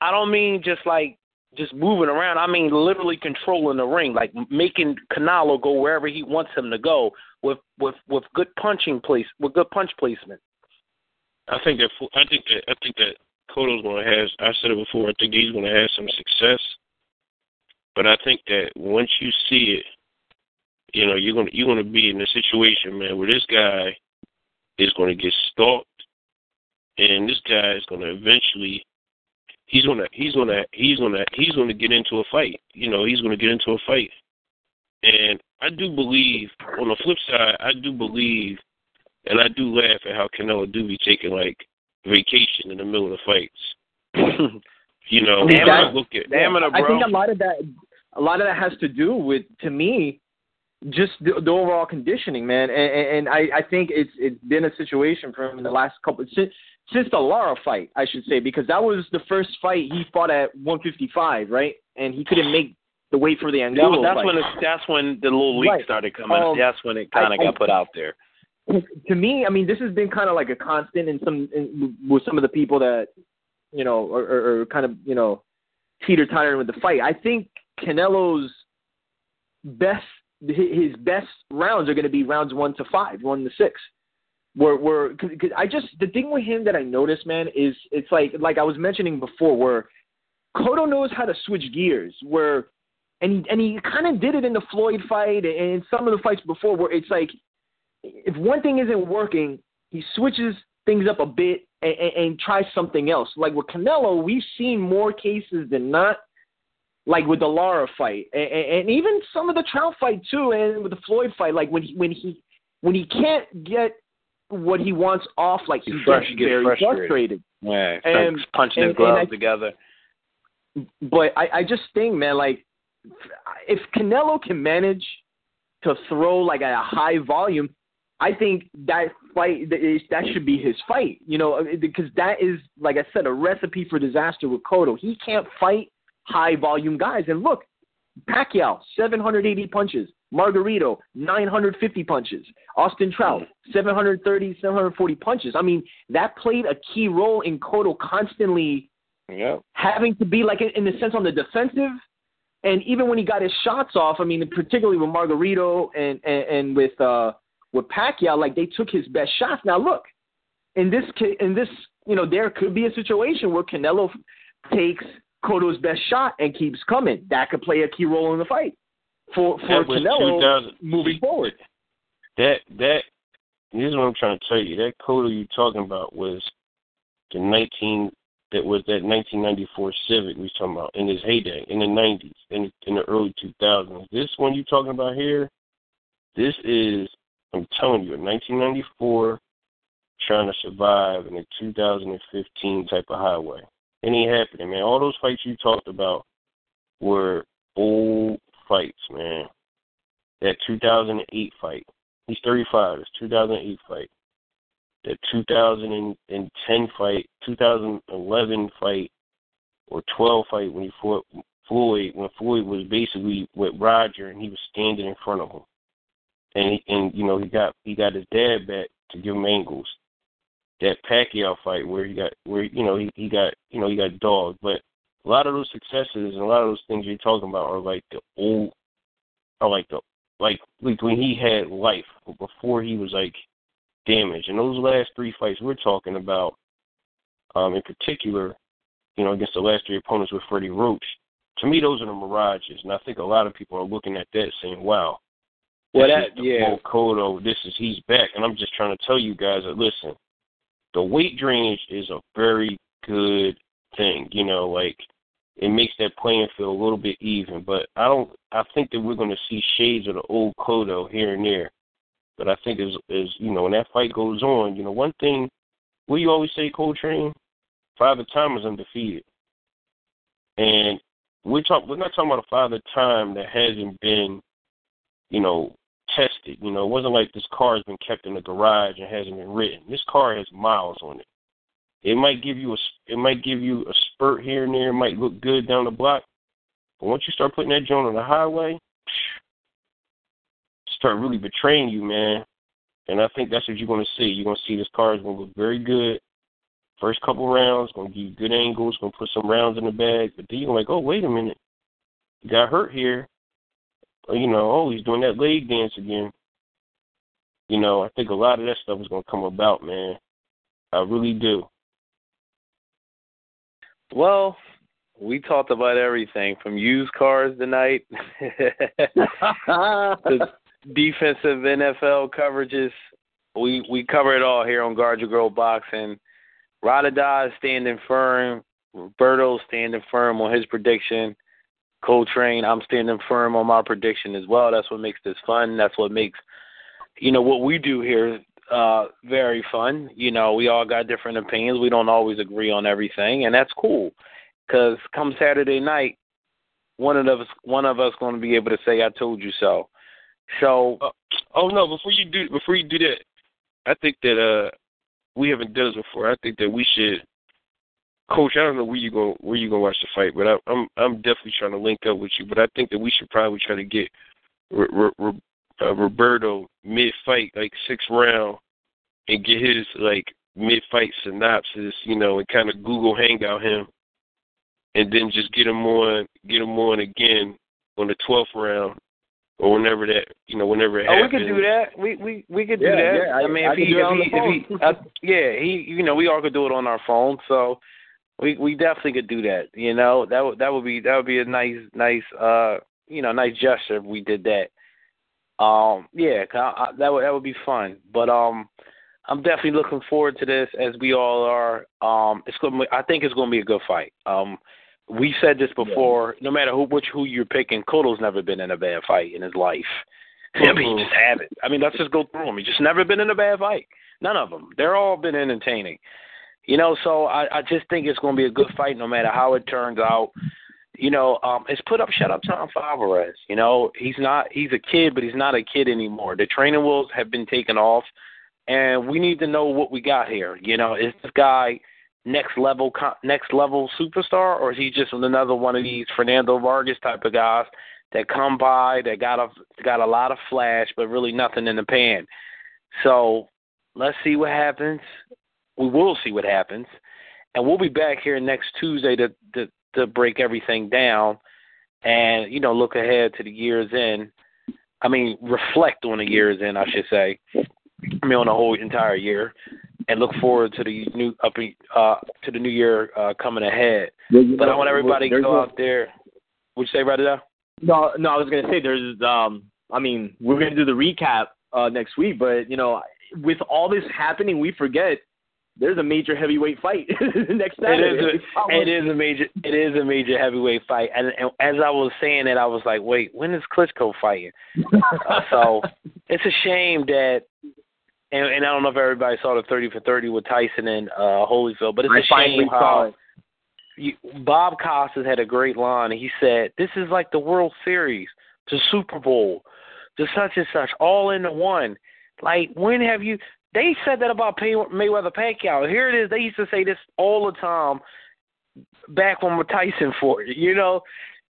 I don't mean just like just moving around. I mean literally controlling the ring, like making Canelo go wherever he wants him to go with with with good punching place with good punch placement. I think that I think that I think that Cotto's going to have. I said it before. I think he's going to have some success, but I think that once you see it, you know you're to you're going to be in a situation, man, where this guy is going to get stalked, and this guy is going to eventually. He's gonna he's gonna he's gonna he's gonna get into a fight. You know, he's gonna get into a fight. And I do believe on the flip side, I do believe and I do laugh at how Canelo do be taking like vacation in the middle of the fights. You know, I mean, when that- I look at Damn it, I think a lot of that, a lot of that has to do with, to me, just the, the overall conditioning, man. And, and and I, I think it's it's been a situation for him in the last couple since since the Lara fight, I should say, because that was the first fight he fought at 155, right? And he couldn't make the weight for the Angulo that's fight. when it, that's when the little leak Right. started coming. Um, that's when it kind of got put out there. to me, I mean, this has been kind of like a constant in some in, with some of the people that you know are, are, are kind of you know teeter tottering with the fight. I think Canelo's best his best rounds are going to be rounds one to five, one to six. Where where cause, 'cause I just the thing with him that I noticed, man, is it's like like I was mentioning before, where Cotto knows how to switch gears. Where and he and he kind of did it in the Floyd fight and in some of the fights before, where it's like if one thing isn't working, he switches things up a bit and, and, and tries something else. Like with Canelo, we've seen more cases than not. Like with the Lara fight, and, and even some of the Trout fight too, and with the Floyd fight, like when he when he when he can't get what he wants off, like he, gets gets very frustrated. frustrated. Yeah, And- punching and- his gloves I- together. But I, I just think, man, like if Canelo can manage to throw like at a high volume, I think that fight that should be his fight. You know, because that is like I said, a recipe for disaster with Cotto. He can't fight high volume guys. And look, Pacquiao, 780 punches. Margarito, 950 punches. Austin Trout, 730, 740 punches. I mean, that played a key role in Cotto constantly having to be like in the sense on the defensive. And even when he got his shots off, I mean, particularly with Margarito and and, and with uh with Pacquiao, like they took his best shots. Now look, in this in this, you know, there could be a situation where Canelo takes Cotto's best shot and keeps coming. That could play a key role in the fight for for Canelo moving forward. that that here's what I'm trying to tell you. That Cotto you're talking about was the 19 that was that 1994 Civic we talking about in his heyday in the 90s in in the early 2000s. This one you're talking about here, this is I'm telling you, a 1994 trying to survive in a 2015 type of highway. Ain't happening, man. All those fights you talked about were old fights, man. That 2008 fight. He's 35. It's 2008 fight. That 2010 fight, 2011 fight, or 12 fight when he fought Floyd, when Floyd was basically with Roger and he was standing in front of him, and he, and you know he got he got his dad back to give him angles. That Pacquiao fight where he got where you know he he got you know he got dogged, but a lot of those successes and a lot of those things you're talking about are like the old, are like the like like when he had life before he was like damaged. And those last three fights we're talking about, um, in particular, you know, against the last three opponents with Freddie Roach, to me those are the mirages. And I think a lot of people are looking at that saying, Wow, Well, that- yeah. Cotto, this is he's back. And I'm just trying to tell you guys that listen, the weight drainage is a very good thing. You know, like it makes that playing field a little bit even. But I don't. I think that we're going to see shades of the old Cotto here and there. But I think as as you know, when that fight goes on, you know, one thing. What you always say, Coltrane? Father Time is undefeated, and we're talk. We're not talking about a Father Time that hasn't been, you know, tested. You know, it wasn't like this car has been kept in the garage and hasn't been written. This car has miles on it. It might give you a it might give you a spurt here and there. It might look good down the block, but once you start putting that joint on the highway, start really betraying you, man. And I think that's what you're going to see. You're going to see this car is going to look very good. First couple rounds, going to give you good angles, going to put some rounds in the bag. But then you're like, oh, wait a minute. You got hurt here. You know, oh, he's doing that leg dance again. You know, I think a lot of that stuff is going to come about, man. I really do. Well, we talked about everything from used cars tonight to defensive NFL coverages. We we cover it all here on Guard Your Girl Boxing. Radada is standing firm. Roberto standing firm on his prediction. Coltrane, I'm standing firm on my prediction as well. That's what makes this fun. That's what makes you know what we do here uh very fun. You know, we all got different opinions. We don't always agree on everything, and that's cool. Cause come Saturday night, one of us one of us going to be able to say, "I told you so." So, uh, oh no! Before you do before you do that, I think that uh we haven't done this before. I think that we should, Coach. I don't know where you go where you gonna watch the fight, but I, I'm I'm definitely trying to link up with you. But I think that we should probably try to get R- R- R- uh, Roberto mid fight, like sixth round, and get his like mid fight synopsis, you know, and kind of Google Hangout him, and then just get him on get him on again on the twelfth round or whenever that you know whenever it oh, happens. we could do that. We we we could Yeah, do that. yeah, I- mean, I if he do it on if he, if he uh, yeah, he you know we all could do it on our phone. So we we definitely could do that. You know that would that would be that would be a nice nice uh you know nice gesture if we did that. Um yeah, I, I, that would that would be fun. But um I'm definitely looking forward to this as we all are. Um it's going I think it's going to be a good fight. Um we said this before. No matter who which who you're picking, Cotto's never been in a bad fight in his life. I mean, he just haven't. I mean, let's just go through them. He just never been in a bad fight. None of them. They're all been entertaining. You know, so I, I just think it's going to be a good fight, no matter how it turns out. You know, um, it's put up, shut up, Tom Alvarez. You know, he's not. He's a kid, but he's not a kid anymore. The training wheels have been taken off, and we need to know what we got here. You know, is this guy next level next level superstar, or is he just another one of these Fernando Vargas type of guys that come by that got a got a lot of flash, but really nothing in the pan? So let's see what happens. We will see what happens, and we'll be back here next Tuesday to to, to break everything down, and you know look ahead to the year's end. I mean, reflect on the year's end, I should say. I mean, on the whole entire year, and look forward to the new up uh to the new year uh coming ahead. But I want everybody to go out there. Would you say right now? No, no, I was gonna say there's um I mean, we're gonna do the recap uh next week, but you know, with all this happening we forget there's a major heavyweight fight next Saturday. It is a, it is a major it is a major heavyweight fight. And, and as I was saying it I was like, Wait, when is Klitschko fighting? uh, so it's a shame that and, and I don't know if everybody saw the thirty for thirty with Tyson and uh Holyfield, but it's I a shame how you, Bob Costas had a great line. He said, "This is like the World Series, the Super Bowl, the such and such, all into one." Like, when have you? They said that about Mayweather Pacquiao. Here it is. They used to say this all the time back when Tyson fought. You know,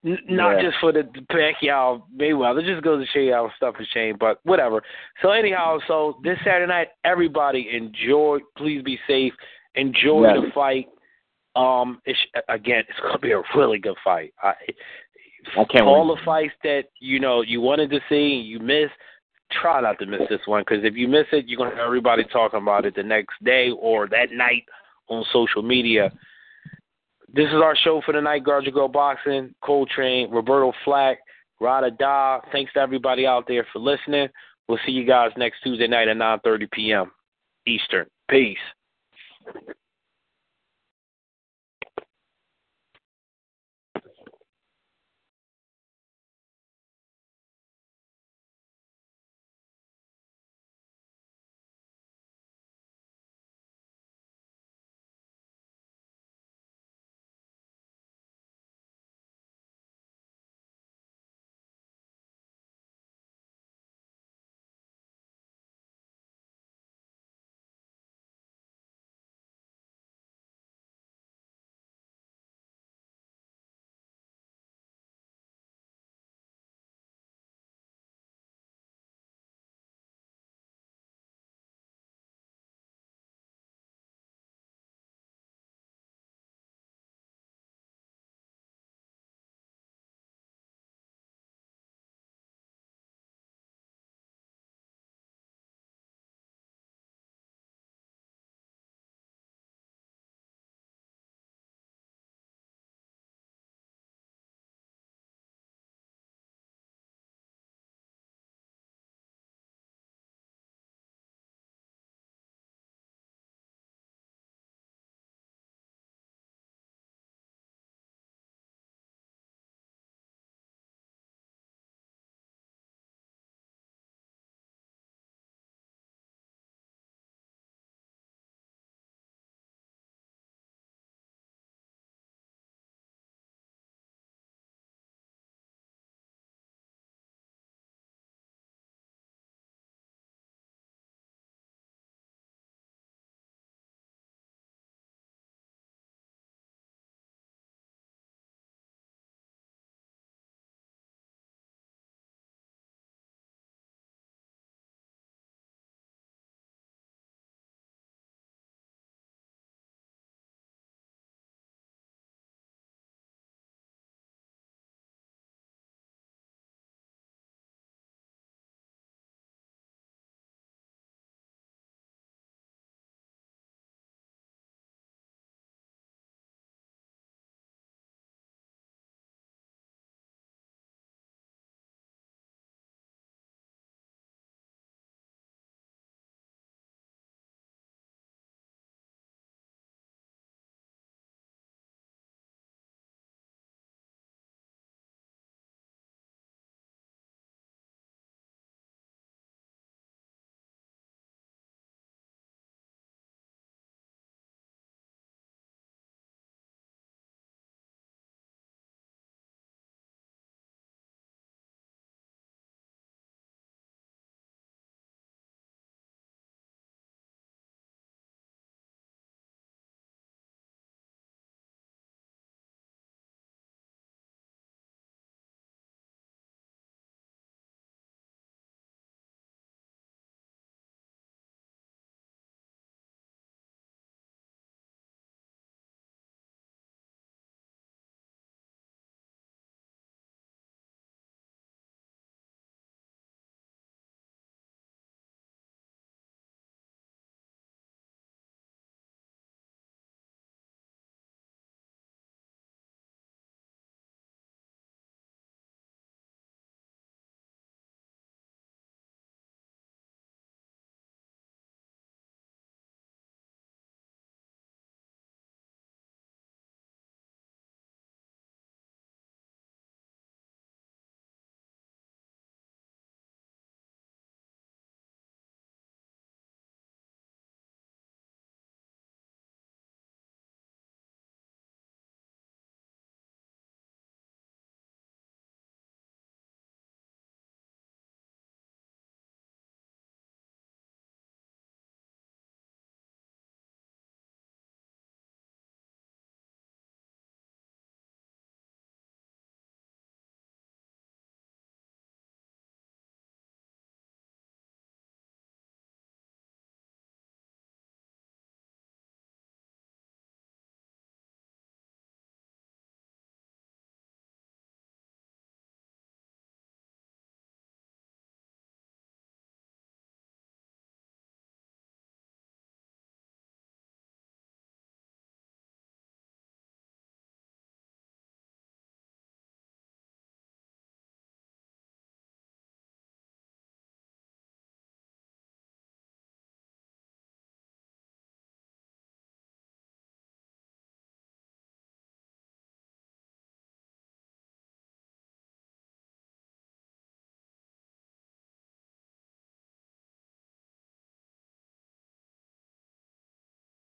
N- not Yeah. just for the Pacquiao Mayweather. It just goes to show you how stuff is changed. But whatever. So anyhow, so this Saturday night, everybody enjoy. Please be safe. Enjoy Yeah. the fight. Um, it's, again, it's to be a really good fight. I, I can't all wait. the fights that you know you wanted to see, you missed. Try not to miss this one because if you miss it, you're to have everybody talking about it the next day or that night on social media. This is our show for the night. Guard Girl Boxing, Coltrane, Roberto Flack, Rada Da. Thanks to everybody out there for listening. We'll see you guys next Tuesday night at 9:30 p.m. Eastern. Peace.